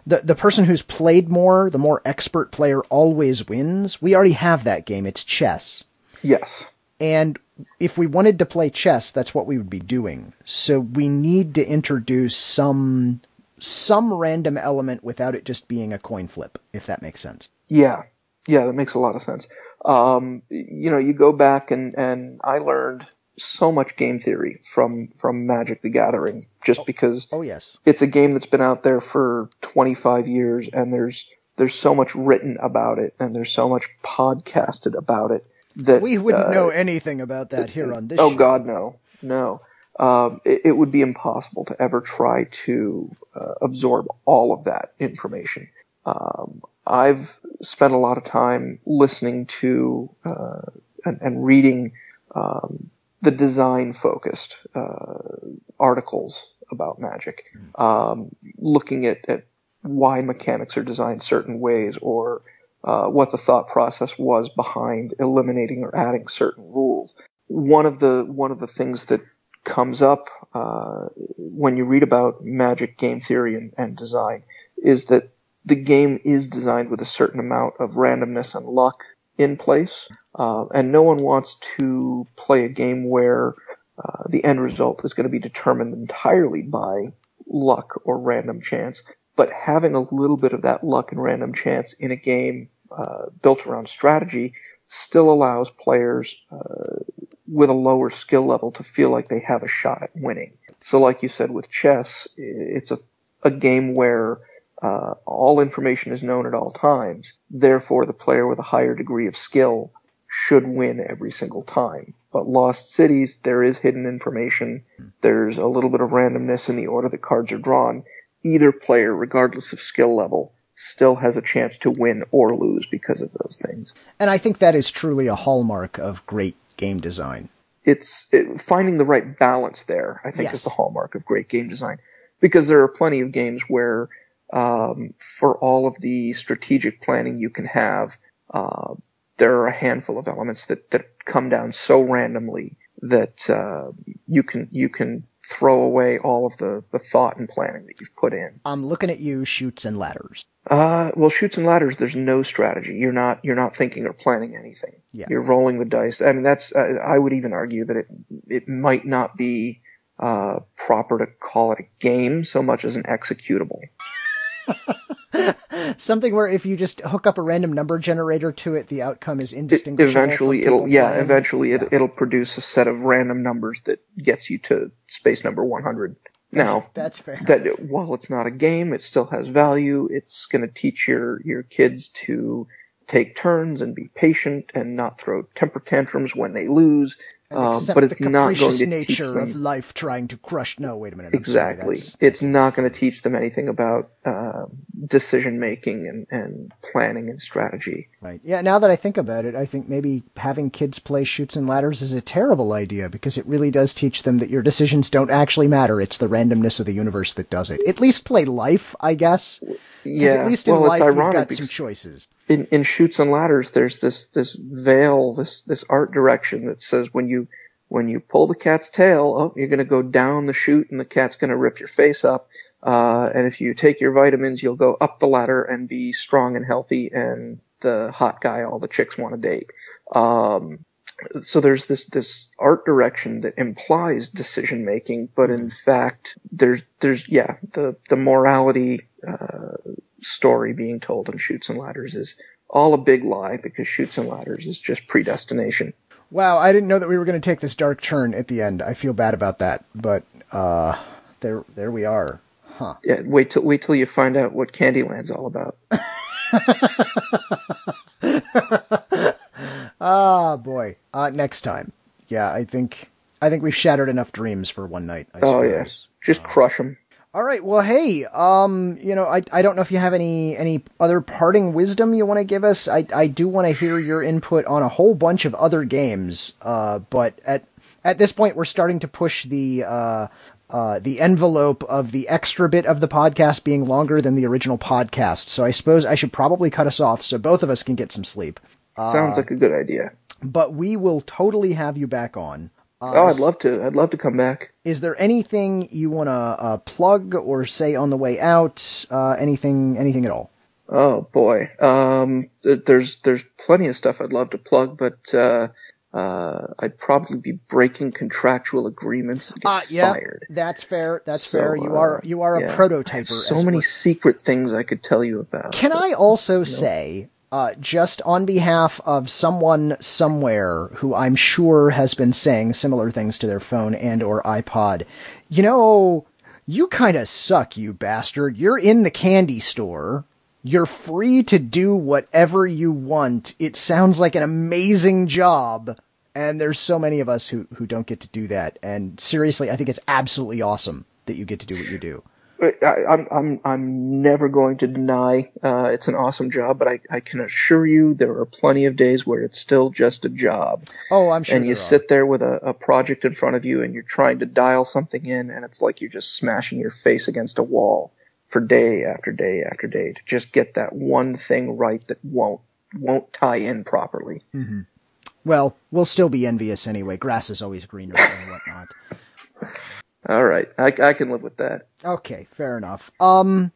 the the person who's played more, the more expert player always wins. We already have that game. It's chess. Yes. And if we wanted to play chess, that's what we would be doing. So we need to introduce some some random element without it just being a coin flip, if that makes sense. Yeah. Yeah, that makes a lot of sense. Um, you know, you go back and, and I learned so much game theory from from Magic the Gathering just because oh yes it's a game that's been out there for 25 years and there's there's so much written about it and there's so much podcasted about it that we wouldn't uh, know anything about that here on this show. oh show. god no no um, it, it, would be impossible to ever try to uh, absorb all of that information um, I've spent a lot of time listening to uh, and, and, reading um, the design focused uh, articles about magic, um, looking at, at, why mechanics are designed certain ways or uh, what the thought process was behind eliminating or adding certain rules. One of the one of the things that comes up uh, when you read about magic game theory and, and design is that the game is designed with a certain amount of randomness and luck in place, uh, and no one wants to play a game where uh, the end result is going to be determined entirely by luck or random chance. But having a little bit of that luck and random chance in a game uh, built around strategy still allows players uh, with a lower skill level to feel like they have a shot at winning. So, like you said with chess, it's a a game where uh, all information is known at all times. Therefore, the player with a higher degree of skill should win every single time. But Lost Cities, there is hidden information. There's a little bit of randomness in the order the cards are drawn. Either player, regardless of skill level, still has a chance to win or lose because of those things. And I think that is truly a hallmark of great game design. It's it, finding the right balance there, I think, yes. is the hallmark of great game design. Because there are plenty of games where um, for all of the strategic planning you can have, uh, there are a handful of elements that, that come down so randomly that uh, you can you can throw away all of the, the thought and planning that you've put in. I'm looking at you, Chutes and Ladders. Uh, well, Chutes and Ladders. There's no strategy. You're not you're not thinking or planning anything. Yeah. You're rolling the dice. I mean, that's. Uh, I would even argue that it it might not be uh, proper to call it a game so much as an executable. <laughs> Something where if you just hook up a random number generator to it, the outcome is indistinguishable. eventually, it'll yeah. Playing. Eventually, it, will produce a set of random numbers that gets you to space number one hundred. Now that's fair. That while it's not a game, it still has value. It's going to teach your your kids to take turns and be patient and not throw temper tantrums when they lose. Uh, but it's not going to nature teach them, of life trying to crush. No, wait a minute. I'm exactly. Sorry, it's not going to teach them anything about uh, decision making and, and planning and strategy. Right. Yeah. Now that I think about it, I think maybe having kids play Chutes and Ladders is a terrible idea because it really does teach them that your decisions don't actually matter. It's the randomness of the universe that does it. At least play life, I guess. Yeah. At least in well, life, you've got some choices in, in Chutes and Ladders, there's this this veil, this this art direction that says when you when you pull the cat's tail, oh, you're going to go down the chute and the cat's going to rip your face up. Uh, and if you take your vitamins, you'll go up the ladder and be strong and healthy and the hot guy all the chicks want to date. Um, so there's this this art direction that implies decision making, but in fact, there's there's yeah the the morality uh, story being told in Chutes and Ladders is all a big lie because Chutes and Ladders is just predestination. Wow, I didn't know that we were going to take this dark turn at the end. I feel bad about that, but uh, there there we are. Huh. Yeah, wait till wait till you find out what Candyland's all about. <laughs> Ah, boy. Uh, next time. Yeah, I think I think we've shattered enough dreams for one night. I Oh suppose. yes, just crush them. All right. Well, hey, um, you know, I I don't know if you have any any other parting wisdom you want to give us. I I do want to hear your input on a whole bunch of other games. Uh, but at at this point, we're starting to push the uh. Uh, the envelope of the extra bit of the podcast being longer than the original podcast. So I suppose I should probably cut us off so both of us can get some sleep. Sounds like a good idea. But we will totally have you back on. Uh, oh, I'd love to. I'd love to come back. is there anything you want to uh, plug or say on the way out? Uh, anything, anything at all? Oh boy, um, there's there's plenty of stuff I'd love to plug, but uh, uh, I'd probably be breaking contractual agreements and get Uh, yeah, fired. that's fair. That's So, fair. You uh, are you are a yeah. Have prototyper. So many secret things I could tell you about. Can I also say, uh, just on behalf of someone somewhere who I'm sure has been saying similar things to their phone and or iPod, you know, you kind of suck, you bastard. You're in the candy store. You're free to do whatever you want. It sounds like an amazing job. And there's so many of us who, who don't get to do that. And seriously, I think it's absolutely awesome that you get to do what you do. I, I'm I'm I'm never going to deny uh, it's an awesome job, but I, I can assure you there are plenty of days where it's still just a job. Oh, I'm sure. and you are. sit there with a, a project in front of you and you're trying to dial something in and it's like you're just smashing your face against a wall for day after day after day to just get that one thing right that won't won't tie in properly. Well, we'll still be envious anyway. Grass is always greener and whatnot. <laughs> All right, I, I can live with that. Okay, fair enough. Um,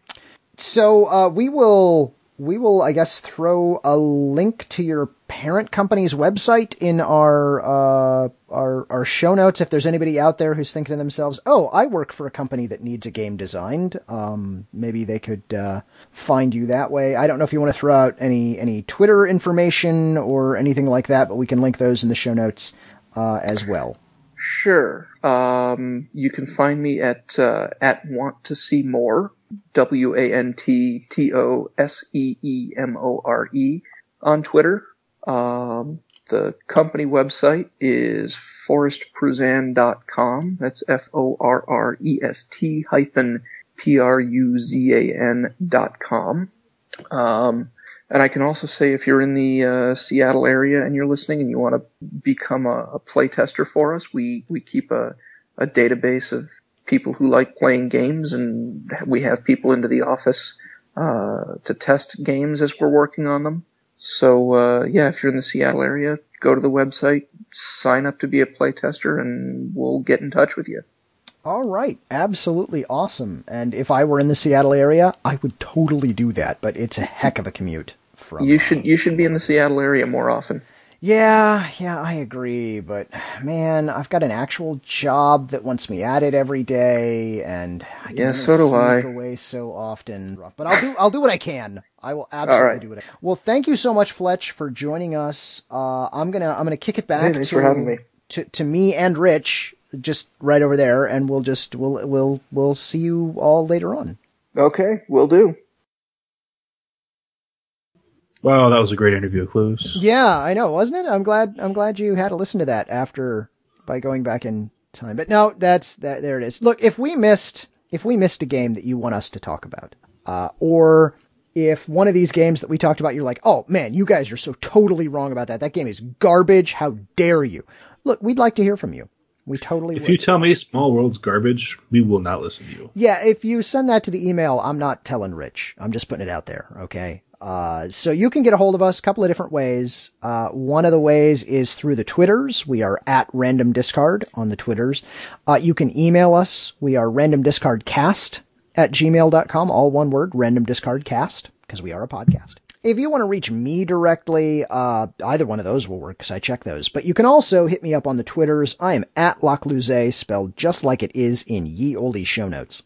so uh, we will we will I guess throw a link to your parent company's website in our uh our our show notes if there's anybody out there who's thinking to themselves, "Oh, I work for a company that needs a game designed." Um, maybe they could uh, find you that way. I don't know if you want to throw out any any Twitter information or anything like that, but we can link those in the show notes uh, as well. Sure. Um, you can find me at uh, at want to see more. W A N T T O S E E M O R E on Twitter. Um, the company website is forrest-pruzan.com. That's F O R R E S T hyphen P R U Z A N dot com. Um, and I can also say if you're in the uh, Seattle area and you're listening and you want to become a, a playtester for us, we, we keep a, a database of people who like playing games and we have people into the office uh, to test games as we're working on them. So uh, yeah, if you're in the Seattle area, go to the website, sign up to be a playtester, and we'll get in touch with you. All right, absolutely awesome. And if I were in the Seattle area, I would totally do that. But it's a heck of a commute from. You should you should be in the Seattle area more often. Yeah, yeah, I agree. But man, I've got an actual job that wants me at it every day, and I Yeah, so do I. away so often. But I'll do I'll do what I can. I will absolutely right. do what I. Well, thank you so much, Fletch, for joining us. Uh, I'm gonna I'm gonna kick it back Hey, thanks to, for having me. to to me and Rich, just right over there, and we'll just we'll we'll we'll see you all later on. Okay, we'll do. Wow, that was a great interview, Clues. Yeah, I know, wasn't it? I'm glad. I'm glad you had to listen to that after by going back in time. But no, that's that. There it is. Look, if we missed, if we missed a game that you want us to talk about, uh, or if one of these games that we talked about, you're like, oh man, you guys are so totally wrong about that. That game is garbage. How dare you? Look, we'd like to hear from you. We totally If would. you tell me Small World's garbage, we will not listen to you. Yeah, if you send that to the email, I'm not telling Rich. I'm just putting it out there, okay? Uh, so you can get a hold of us a couple of different ways. Uh, one of the ways is through the Twitters. We are at Random Discard on the Twitters. Uh, you can email us. We are randomdiscardcast at gmail.com, all one word, randomdiscardcast, because we are a podcast. If you want to reach me directly, uh, either one of those will work because I check those. But you can also hit me up on the Twitters. I am at Lockluzet, spelled just like it is in ye olde show notes.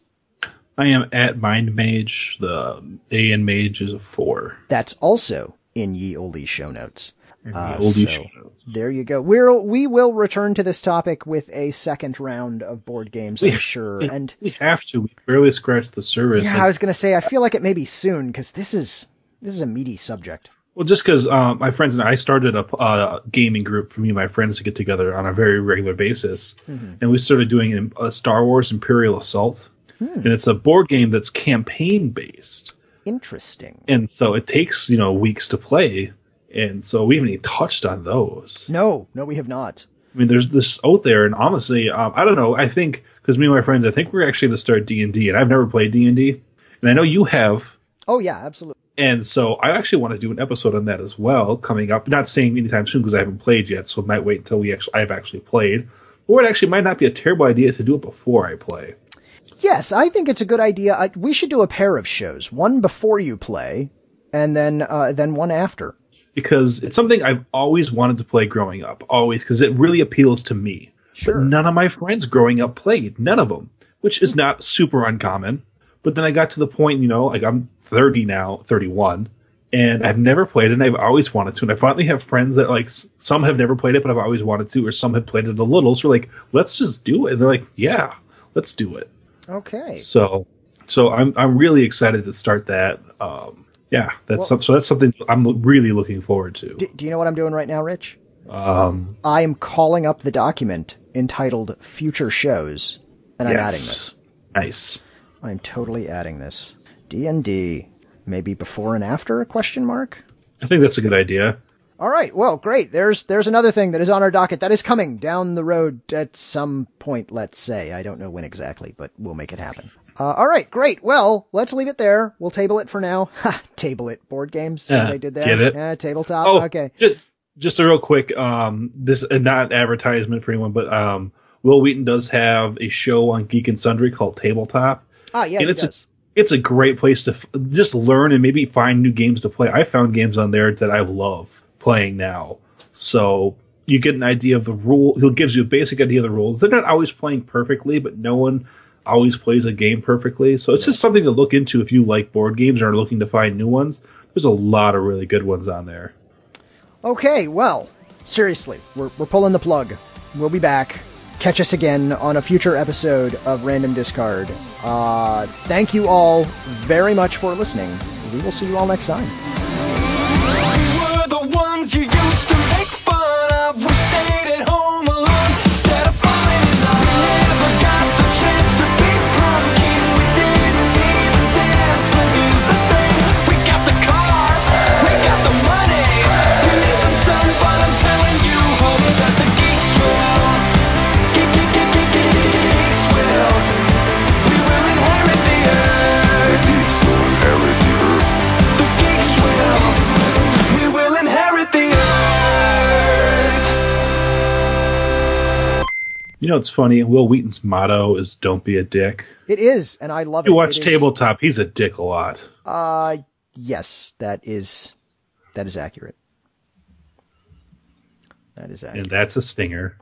I am at Mind Mage. The A in Mage is a four. That's also in ye olde show notes. Uh, so show notes. there you go. We'll we will return to this topic with a second round of board games, I'm sure. And We have to. We barely scratched the surface. yeah, I was gonna say I feel like it may be soon because this is this is a meaty subject. Well, just because um, my friends and I started a uh, gaming group for me and my friends to get together on a very regular basis, and we started doing a Star Wars Imperial Assault, and it's a board game that's campaign based, Interesting. and so it takes you know weeks to play, and so we haven't even touched on those. No, no, we have not. I mean, there's this out there, and honestly, um, I don't know. I think because me and my friends, I think we're actually going to start D and D, and I've never played D and D, and I know you have. Oh yeah, absolutely. And so I actually want to do an episode on that as well coming up. Not saying anytime soon because I haven't played yet, so I might wait until we actually I've actually played. Or it actually might not be a terrible idea to do it before I play. Yes, I think it's a good idea. I, we should do a pair of shows, one before you play, and then uh, then one after. Because it's something I've always wanted to play growing up, always, because it really appeals to me. Sure. But none of my friends growing up played, none of them, which is not super uncommon. But then I got to the point, you know, like I'm 30 now, 31, and I've never played it, and I've always wanted to. And I finally have friends that like some have never played it, but I've always wanted to, or some have played it a little. So like, let's just do it. And they're like, yeah, let's do it. Okay. So, so I'm I'm really excited to start that. Um, yeah, that's Well- so that's something I'm really looking forward to. D- do you know what I'm doing right now, Rich? Um, I am calling up the document entitled "Future Shows," and I'm Yes. adding this. nice. I'm totally adding this. D and D, maybe before and after? Question mark. I think that's a good idea. All right. Well, great. There's there's another thing that is on our docket that is coming down the road at some point. Let's say I don't know when exactly, but we'll make it happen. Uh, all right. Great. Well, let's leave it there. We'll table it for now. <laughs> Ha! Table it. Board games. Yeah, I did that. get it? Yeah. Tabletop. Oh, okay. Just, just a real quick. Um, this is not advertisement for anyone, but um, Wil Wheaton does have a show on Geek and Sundry called Tabletop. Ah, yeah. and He it's does. It's a great place to f- just learn and maybe find new games to play. I found games on there that I love playing now. So you get an idea of the rule. He gives you a basic idea of the rules. They're not always playing perfectly, but no one always plays a game perfectly. So it's just something to look into if you like board games and are looking to find new ones. There's a lot of really good ones on there. Okay, well, seriously, we're, we're pulling the plug. We'll be back. Catch us again on a future episode of Random Discard. Uh, thank you all very much for listening. We will see you all next time. You know, it's funny. Wil Wheaton's motto is "Don't be a dick." It is, and I love You it. You watch It is- Tabletop. He's a dick a lot. Uh, yes, that is that is accurate. That is accurate. And that's a stinger.